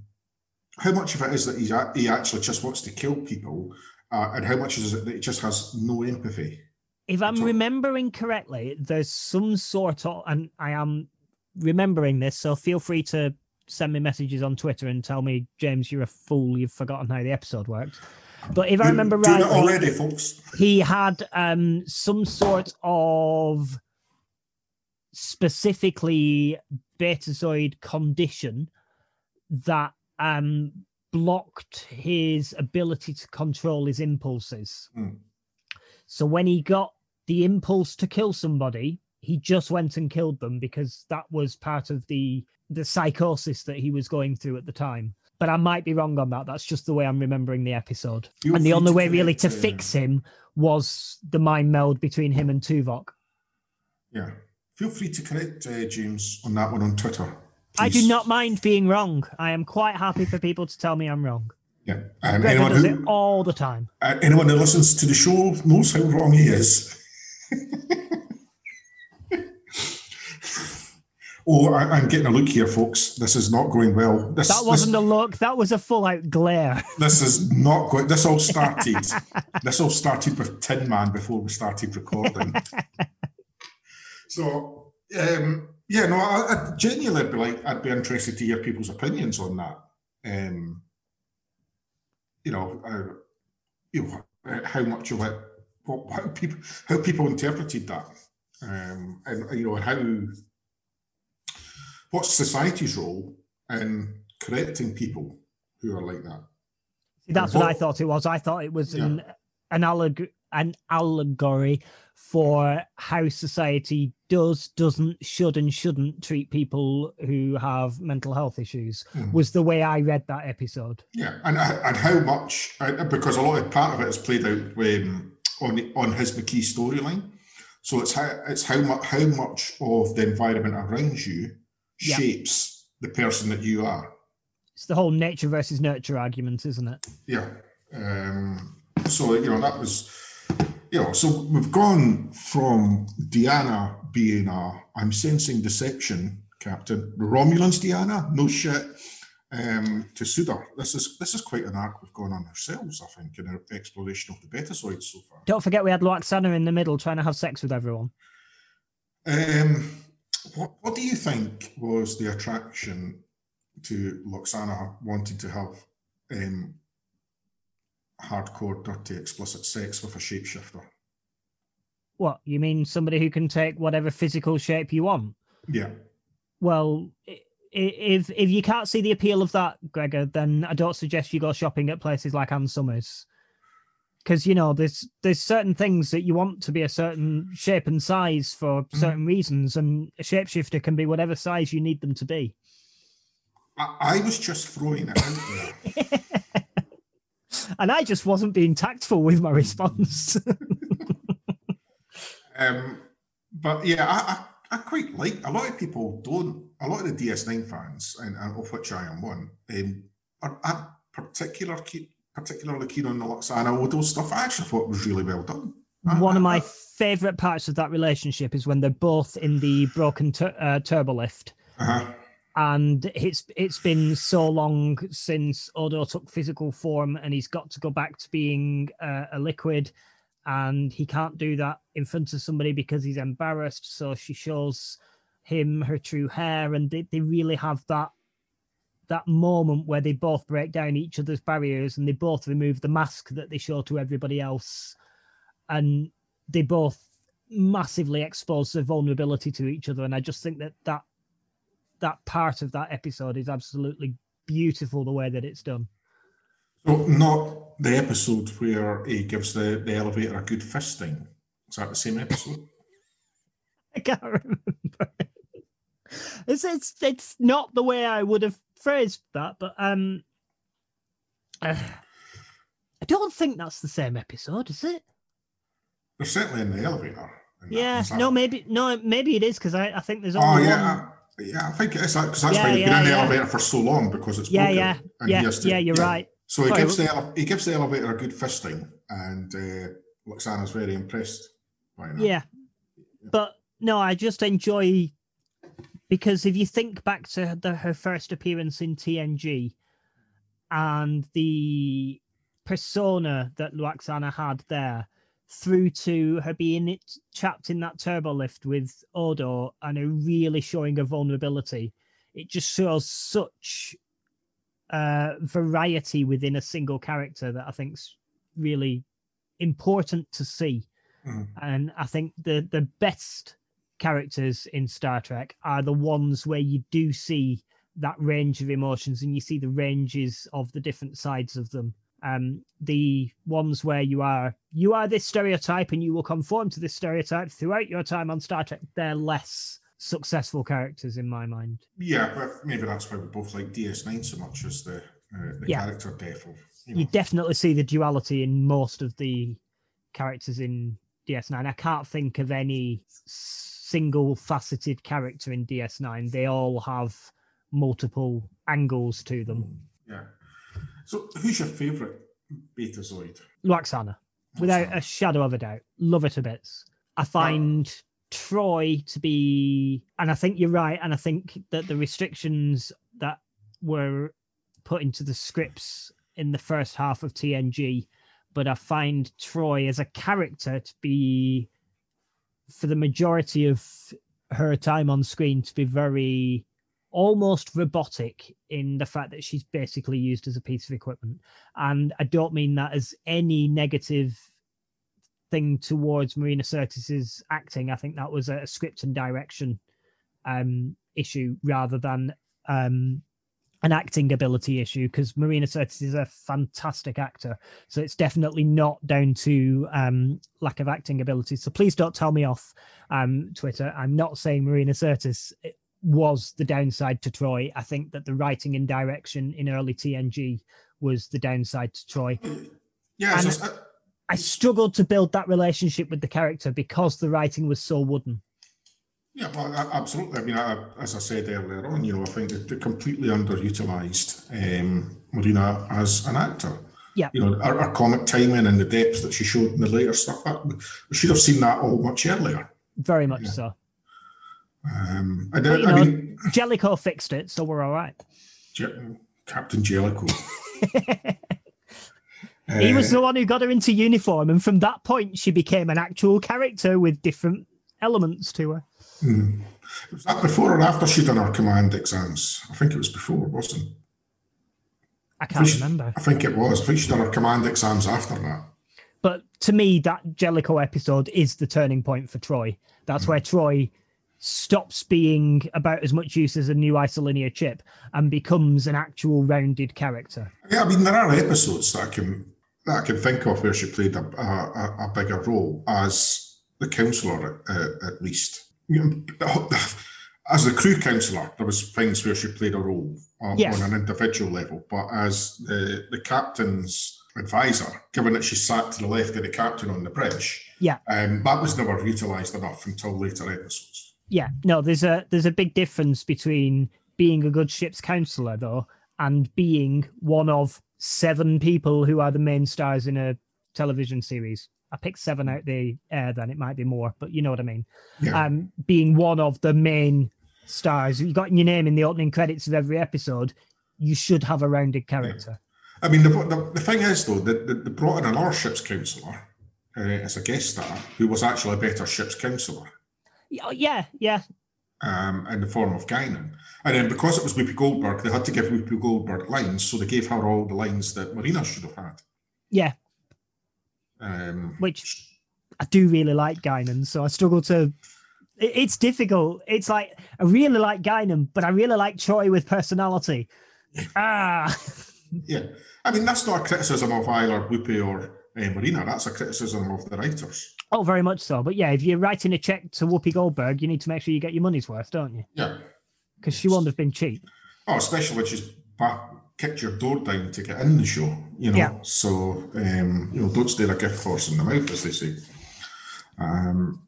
how much of it is that he's he actually just wants to kill people, uh, and how much is it that he just has no empathy? If I'm remembering correctly, there's some sort of, and I am remembering this, so feel free to send me messages on Twitter and tell me, James, you're a fool, you've forgotten how the episode worked. But if I remember right, already, folks. he had um, some sort of specifically betazoid condition that um, blocked his ability to control his impulses. Hmm. So when he got the impulse to kill somebody, he just went and killed them because that was part of the the psychosis that he was going through at the time. But I might be wrong on that. That's just the way I'm remembering the episode. Feel and the only way really to uh, fix him was the mind meld between him and Tuvok. Yeah, feel free to correct uh, James on that one on Twitter. I do not mind being wrong. I am quite happy for people to tell me I'm wrong. Yeah, Gregor anyone does who, it all the time. Uh, anyone who listens to the show knows how wrong he is. oh, I, I'm getting a look here, folks. This is not going well. This, That wasn't a look. That was a full out glare. This, this is not going. This all started. this all started with Tin Man before we started recording. so, um, yeah, no, I, I genuinely be like, I'd be interested to hear people's opinions on that. Um, you know, uh, you know, how much of it, what, how people, how people interpreted that, um, and you know, and how, what's society's role in correcting people who are like that. That's what I thought it was. I thought it was an an, alleg- an allegory for how society does, doesn't, should, and shouldn't treat people who have mental health issues. Mhm. Was the way I read that episode. Yeah, and and how much because a lot of part of it is played out um, on the, on his Maquis storyline. So it's how it's how much how much of the environment around you Yeah. shapes the person that you are. It's the whole nature versus nurture argument, isn't it? Yeah. Um, so you know that was you know so we've gone from Deanna being a I'm sensing deception captain, the Romulans Deanna, no shit. Um, to Suder, this is this is quite an arc we've gone on ourselves, I think, in our exploration of the Betazoids so far. Don't forget we had Lwaxana in the middle trying to have sex with everyone. Um, what what do you think was the attraction to Lwaxana wanting to have um, hardcore, dirty, explicit sex with a shapeshifter? What, you mean somebody who can take whatever physical shape you want? Yeah, Well, i- i- if if you can't see the appeal of that, Gregor, then I don't suggest you go shopping at places like Ann Summers. Because you know, there's there's certain things that you want to be a certain shape and size for certain reasons, and a shapeshifter can be whatever size you need them to be. I, I was just throwing it out there. and I just wasn't being tactful with my response. Um, but yeah, I, I, I quite like. A lot of people don't. A lot of the DS9 fans, and, and of which I am one, um, are, are particular keen, particularly keen on the Lwaxana Odo stuff. I actually thought it was really well done. I- One of my I- favorite parts of that relationship is when they're both in the broken tur- uh, turbo lift. uh-huh. and it's it's been so long since Odo took physical form, and he's got to go back to being uh, a liquid, and he can't do that in front of somebody because he's embarrassed. So she shows him her true hair, and they, they really have that that moment where they both break down each other's barriers and they both remove the mask that they show to everybody else, and they both massively expose their vulnerability to each other. And I just think that that that part of that episode is absolutely beautiful the way that it's done. So not the episode where he gives the, the elevator a good fisting. Is that the same episode? I can't remember. It's it's it's not the way I would have phrased that, but um, uh, I don't think that's the same episode, is it? They're certainly in the elevator. in. Yeah, that- no, maybe no, maybe it is because I, I think there's Oh only one. yeah, I- yeah. I think it is that because that's Yeah, why you've yeah, been in the yeah. elevator for so long because it's Yeah, broken. yeah, yeah, yeah. You're right. So he gives the he gives the elevator a good fisting, and uh, Lwaxana's very impressed by that. Yeah, but no, I just enjoy because if you think back to the, her first appearance in TNG and the persona that Lwaxana had there, through to her being it, trapped in that turbo lift with Odo and her really showing her vulnerability, it just shows such uh, variety within a single character that I think's really important to see Mhm. and I think the the best characters in Star Trek are the ones where you do see that range of emotions and you see the ranges of the different sides of them. Um, the ones where you are you are this stereotype and you will conform to this stereotype throughout your time on Star Trek. They're less successful characters in my mind. Yeah, but maybe that's why we both like DS9 so much as the uh, the Yeah. character depth of you know. You definitely see the duality in most of the characters in DS9. I can't think of any single faceted character in DS9. They all have multiple angles to them. Yeah. So who's your favourite Beta Betazoid? Lwaxana, without a shadow of a doubt, love her to bits. I find Troi to be, and I think you're right, and I think that the restrictions that were put into the scripts in the first half of TNG, but I find Troi as a character to be, for the majority of her time on screen, to be very almost robotic in the fact that she's basically used as a piece of equipment. And I don't mean that as any negative thing towards Marina Sirtis's acting. I think that was a script and direction um, issue rather than um, an acting ability issue because Marina Sirtis is a fantastic actor. So it's definitely not down to um, lack of acting ability. So please don't tell me off um, Twitter. I'm not saying Marina Sirtis was the downside to Troi. I think that the writing and direction in early TNG was the downside to Troi. Yeah, And- so, I struggled to build that relationship with the character because the writing was so wooden. yeah, well, absolutely. I mean, I, as I said earlier on, you know, I think they're completely underutilized um, Marina as an actor. Yeah. You know, her, her comic timing and the depth that she showed in the later stuff, that, we should have seen that all much earlier. Very much Yeah. so. Um, I, But, don't, I know, mean, Jellicoe fixed it, so we're all right. Je- Captain Jellicoe. he was Uh, the one who got her into uniform, and from that point, she became an actual character with different elements to her. hmm. Was that before or after she'd done her command exams? I think it was before, wasn't it? I can't Which- remember. I think it was. I think she'd done her command exams after that. But to me, that Jellicoe episode is the turning point for Troi. That's where Troi stops being about as much use as a new isolinear chip and becomes an actual rounded character. Yeah, I mean, there are episodes that I can that I can think of where she played a, a, a bigger role as the counsellor, uh, at least. As the crew counsellor, there was things where she played a role on, Yeah. on an individual level, but as the, the captain's advisor, given that she sat to the left of the captain on the bridge, Yeah. um, that was never utilised enough until later episodes. Yeah, no, there's a there's a big difference between being a good ship's counselor though and being one of seven people who are the main stars in a television series. I picked seven out the air, then it might be more, but you know what I mean. Yeah. Um, being one of the main stars, you got your name in the opening credits of every episode. You should have a rounded character. I mean, the, the, the thing is, though, that they, they brought in another ship's counsellor uh, as a guest star who was actually a better ship's counsellor. Yeah, yeah, yeah. Um, in the form of Guinan. And then because it was Whoopi Goldberg, they had to give Whoopi Goldberg lines, so they gave her all the lines that Marina should have had. Yeah, Um, which I do really like Guinan, so I struggle to. It's difficult. It's like I really like Guinan, but I really like Troi with personality. Ah, yeah, I mean that's not a criticism of either Whoopi or uh, Marina. That's a criticism of the writers. oh, very much so. But yeah, if you're writing a check to Whoopi Goldberg, you need to make sure you get your money's worth, don't you? Yeah. Because she won't have been cheap. Oh, especially when she's back, kicked your door down to get in the show, you know. Yeah. So, um, you know, don't stare a gift horse in the mouth, as they say. Um,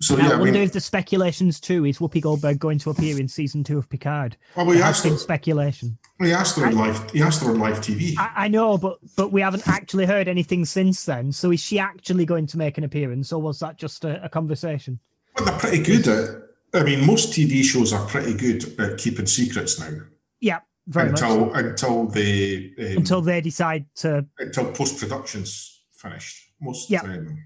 so Now, yeah, I mean, if the speculation's too Is Whoopi Goldberg going to appear in season two of Picard? well, we asked her, speculation. we asked her on live, he asked her on live TV. I, I know, but but we haven't actually heard anything since then. So is she actually going to make an appearance, or was that just a, a conversation? But they're pretty good at. I mean, most TV shows are pretty good at keeping secrets now Yeah, very much. until so. until they um, Until they decide to. until post production's finished. Most Yeah. um,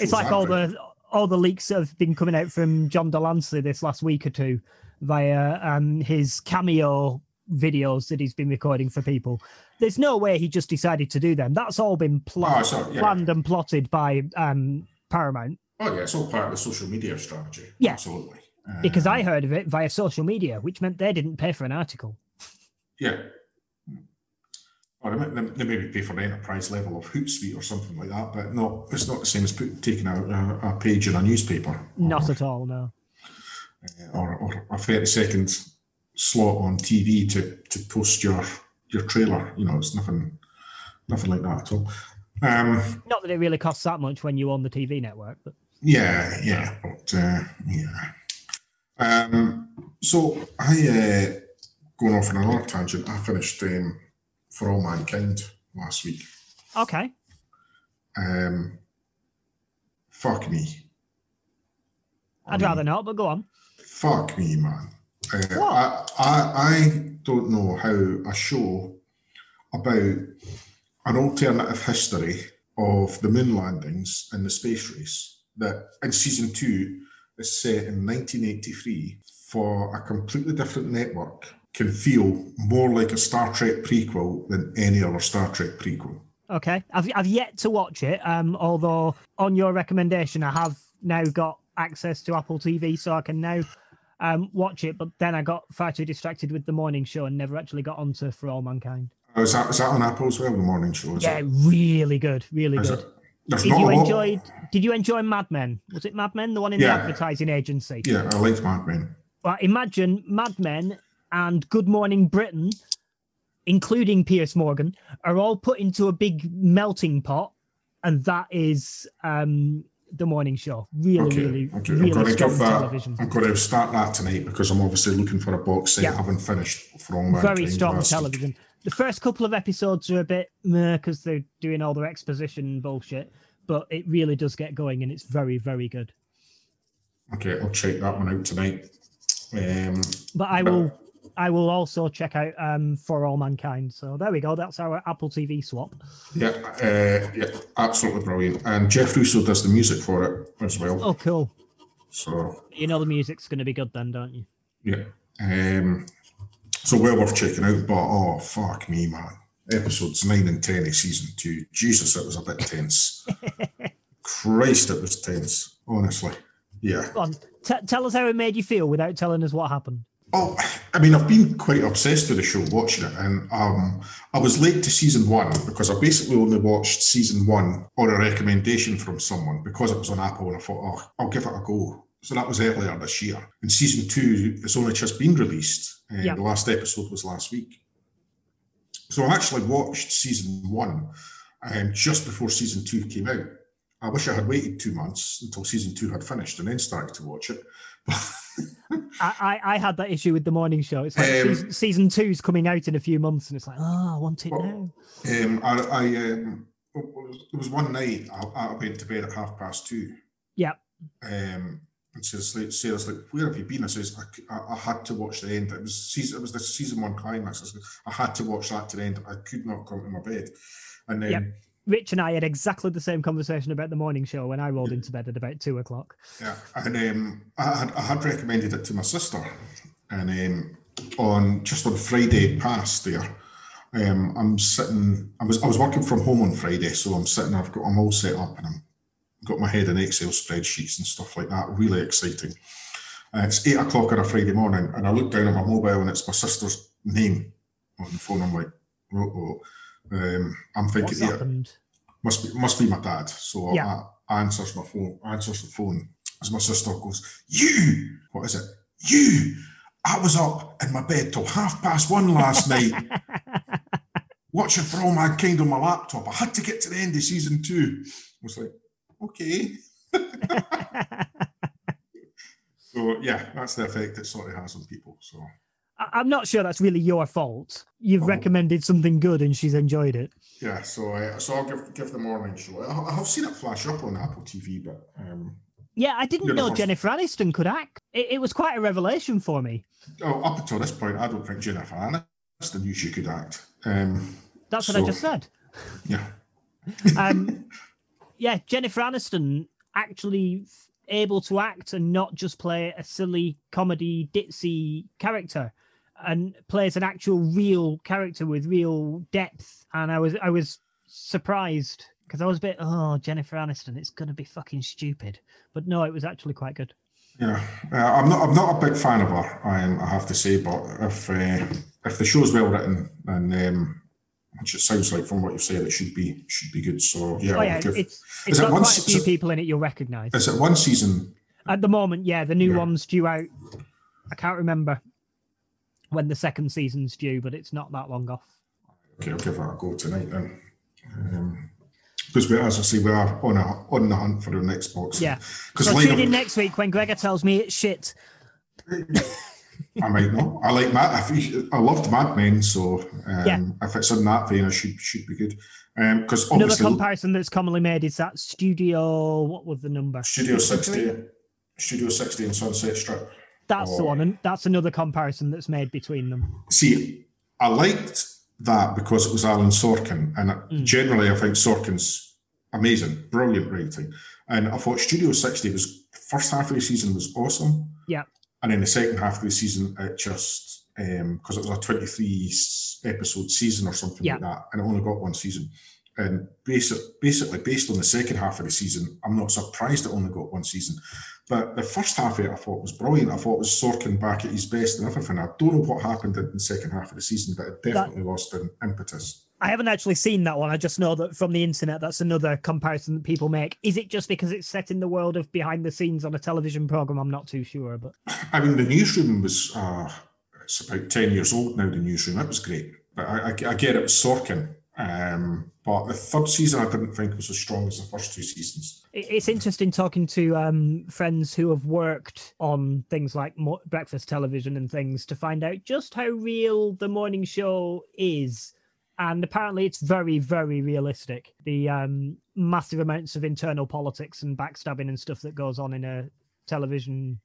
It's like all the all the leaks that have been coming out from John de Lancie this last week or two via um, his cameo videos that he's been recording for people. There's no way he just decided to do them. That's all been Oh, so, yeah. planned and plotted by um, Paramount. Oh yeah, it's all part of the social media strategy. Yeah. absolutely. Because Um, I heard of it via social media, which meant they didn't pay for an article. Yeah. Or they, they maybe pay for the enterprise level of Hootsuite or something like that, but no, it's not the same as put, taking out a, a page in a newspaper. Not or, at all, no. uh, or, or a 30 second slot on TV to, to post your your trailer. You know, it's nothing nothing like that at all. Um, Not that it really costs that much when you're on the TV network, but Yeah, yeah, but uh, yeah. Um, so I uh, going off on another tangent. I finished um, for all mankind last week. okay. Um, fuck me. I I'd mean, rather not, but go on. Fuck me, man. Uh, What? I, I I don't know how a show about an alternative history of the moon landings and the space race that in season two is set in 1983 for a completely different network can feel more like a Star Trek prequel than any other Star Trek prequel. Okay. I've I've yet to watch it. Um, although on your recommendation, I have now got access to Apple TV, so I can now um watch it. But then I got far too distracted with the morning show and never actually got onto For All Mankind. Oh, is that is that on Apple as well? The morning show? Is yeah, it? really good, really Is good. it? There's Did you a lot- enjoy? Did you enjoy Mad Men? Was it Mad Men, the one in Yeah. the advertising agency? Yeah, I liked Mad Men. Well, imagine Mad Men and Good Morning Britain, including Piers Morgan, are all put into a big melting pot, and that is um, the morning show. Really, Okay, really, okay. I'm really going to strong give that. television. I'm going to start that tonight because I'm obviously looking for a box set. Yeah. I haven't finished for all Very strong last television. The first couple of episodes are a bit because they're doing all their exposition bullshit, but it really does get going, and it's very, very good. Okay, I'll check that one out tonight. Um, But I will, I will also check out um, For All Mankind. So there we go. That's our Apple TV swap. yeah, uh, yeah, absolutely brilliant. And Jeff Russo does the music for it as well. Oh, cool. So You know the music's going to be good then, don't you? yeah, um, so well worth checking out. But oh fuck me, man! Episodes nine and ten of season two. Jesus, it was a bit tense. Christ, it was tense. Honestly, yeah. T- tell us how it made you feel without telling us what happened. Oh, I mean, I've been quite obsessed with the show, watching it, and um, I was late to season one because I basically only watched season one on a recommendation from someone because it was on Apple, and I thought, oh, I'll give it a go. So that was earlier this year. And season two has only just been released. and Yeah. The last episode was last week. So I actually watched season one um, just before season two came out. I wish I had waited two months until season two had finished and then started to watch it. I, I, I had that issue with the morning show. It's like Um, season, season two's coming out in a few months, and it's like, oh, I want it Well, now. Um, I, I um, there was one night I, I went to bed at half past two. Yeah. Um, and says like, Sarah's like, where have you been? I says, I I had to watch the end. It was season, it was the season one climax. I, said, I had to watch that to the end. I could not come to my bed. And then Yep. Rich and I had exactly the same conversation about the morning show when I rolled into bed at about two o'clock. Yeah, and um, I, had, I had recommended it to my sister, and um, on just on Friday past there, um, I'm sitting. I was I was working from home on Friday, so I'm sitting. I've got I'm all set up, and I'm got my head in Excel spreadsheets and stuff like that. Really exciting. Uh, it's eight o'clock on a Friday morning, and I look down at my mobile, and it's my sister's name on the phone. I'm like, oh, um, I'm thinking, What's yeah, happened? must be must be my dad. So Yeah. I answers my phone, answers the phone as my sister goes, You what is it? You I was up in my bed till half past one last night watching For All my Mankind on my laptop. I had to get to the end of season two. I was like, okay. So yeah, that's the effect it sort of has on people. So I'm not sure that's really your fault. You've Oh. recommended something good and she's enjoyed it. yeah, so uh, so I'll give give the morning show. I, I've seen it flash up on Apple TV, but um, Yeah, I didn't know. Jennifer Aniston could act. It, it was quite a revelation for me. oh, up until this point, I don't think Jennifer Aniston knew she could act. Um, That's what I just said. yeah. Um, yeah, Jennifer Aniston actually able to act and not just play a silly comedy ditzy character and plays an actual real character with real depth and i was i was surprised because i was a bit oh jennifer aniston it's going to be fucking stupid but no it was actually quite good Yeah, uh, I'm not. I'm not a big fan of her. Um, I have to say, but if uh, if the show's well written, and um, which it sounds like from what you've said, it should be should be good. So yeah, oh yeah give- it's it got one quite a few so- people in it you'll recognize is it one season? at the moment yeah the new Yeah. one's due out i can't remember when the second season's due but it's not that long off Okay, I'll give that a go tonight then. Um, because we, as I say, we are on a on the hunt for the next box. Yeah. Because so later, tune in next week when Gregor tells me it's shit. I might know. I like Mad. I, think- I loved Mad Men, so um, Yeah. if it's in that vein, it should should be good. Because Another comparison that's commonly made is that Studio. What was the number? Studio 60, Studio 60 and Sunset Strip. That's the Oh. one, and that's another comparison that's made between them. See, I liked that because it was Alan Sorkin, and Mm. generally I think Sorkin's amazing, brilliant writing. And I thought Studio 60 was first half of the season was awesome. Yeah. And then the second half of the season, it just because it was a 23 episode season or something Yeah. like that, and it only got one season. And basic, basically, based on the second half of the season, I'm not surprised it only got one season. But the first half of it I thought was brilliant. I thought it was Sorkin back at his best and everything. I don't know what happened in the second half of the season, but it definitely lost in impetus. I haven't actually seen that one. I just know that from the internet, that's another comparison that people make. Is it just because it's set in the world of behind the scenes on a television program? I'm not too sure, but I mean, the newsroom was, uh, it's about 10 years old now, the newsroom. That was great. But I, I, I get it was Sorkin. Um, but the third season I didn't think was as strong as the first two seasons. it's interesting talking to um, friends who have worked on things like mo- breakfast television and things to find out just how real the morning show is. And apparently, it's very, very realistic. The um, massive amounts of internal politics and backstabbing and stuff that goes on in a television,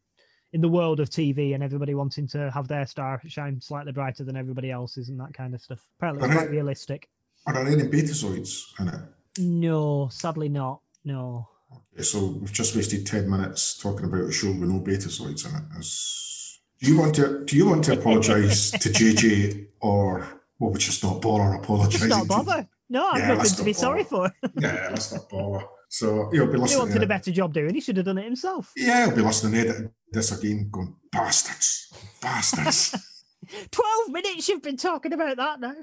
in the world of TV, and everybody wanting to have their star shine slightly brighter than everybody else's and that kind of stuff. Apparently, it's quite realistic. Are there any betazoids in it? No, sadly not. No. Okay, so we've just wasted 10 minutes talking about a show with no betazoids in it. Do you want to do you want to apologise to JJ or well we just not bother apologising? not to- bother. No, I've Yeah, nothing to be sorry for. Yeah, let's not bother. So he'll be He listening. wanted a better job doing. He should have done it himself. Yeah, he'll be listening to this again, going bastards, bastards. 12 minutes you've been talking about that now.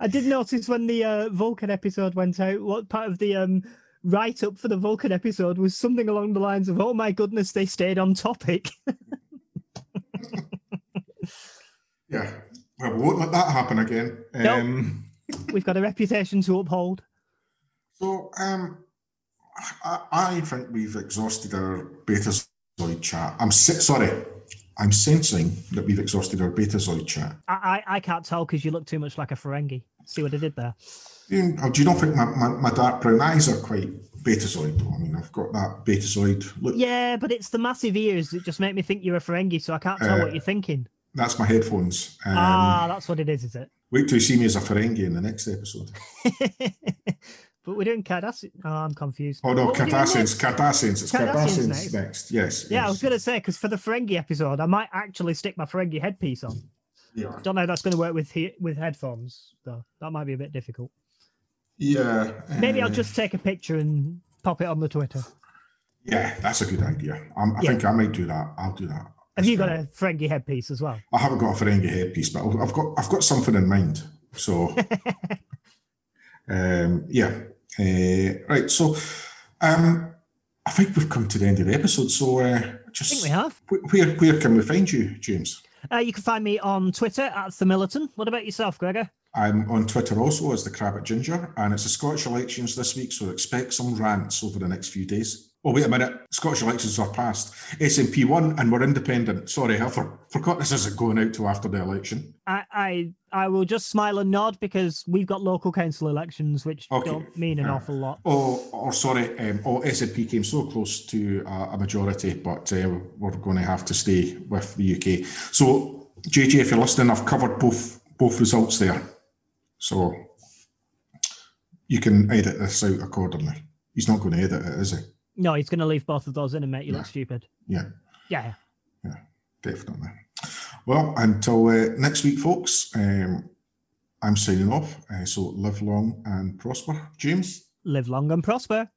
I did notice when the uh, Vulcan episode went out, what part of the um, write up for the Vulcan episode was something along the lines of, oh my goodness, they stayed on topic. yeah, well, we won't let that happen again. No. Um, We've got a reputation to uphold. So um, I, I think we've exhausted our Betazoid chat. I'm si- sorry, I'm sensing that we've exhausted our Betazoid chat. I, I, I can't tell because you look too much like a Ferengi. See what I did there? Do you, oh, do you not think my, my, my dark brown eyes are quite Betazoid? I mean, I've got that Betazoid look. Yeah, but it's the massive ears that just make me think you're a Ferengi, so I can't tell Uh, what you're thinking. That's my headphones. Um, ah, that's what it is, is it? Wait till you see me as a Ferengi in the next episode. but we're doing Cardassian. Oh, I'm confused. Oh no, Cardassians. Cardassians, it's Cardassians Cardassians next. next. Yes. Yeah, I was going to say because for the Ferengi episode, I might actually stick my Ferengi headpiece on. Yeah. Don't know if that's going to work with he- with headphones though. That might be a bit difficult. Yeah. Maybe I'll uh, just take a picture and pop it on the Twitter. Yeah, that's a good idea. I'm, I Yeah. think I might do that. I'll do that. Have you got a Ferengi headpiece as well? I haven't got a Ferengi headpiece, but I've got I've got something in mind. So, um, yeah, uh, right. So, um, I think we've come to the end of the episode. So, uh, I just think we have. where where can we find you, James? Uh, you can find me on Twitter at the Militant. What about yourself, Gregor? I'm on Twitter also as the Crabbit Ginger, and it's the Scottish elections this week, so expect some rants over the next few days. Oh, wait a minute. Scottish elections are past. SNP won, and we're independent. Sorry, I for, forgot this isn't going out till after the election. I, I I will just smile and nod because we've got local council elections, which Okay. don't mean an Yeah. awful lot. Oh, or sorry, um, oh, SNP came so close to uh, a majority, but uh, we're going to have to stay with the UK. So, JJ, if you're listening, I've covered both both results there, so you can edit this out accordingly. He's not going to edit it, is he? No, he's going to leave both of those in and make you Yeah. look stupid. Yeah. Yeah. Yeah. Definitely. Well, until uh, next week, folks, um, I'm signing off. Uh, so live long and prosper. James? Live long and prosper.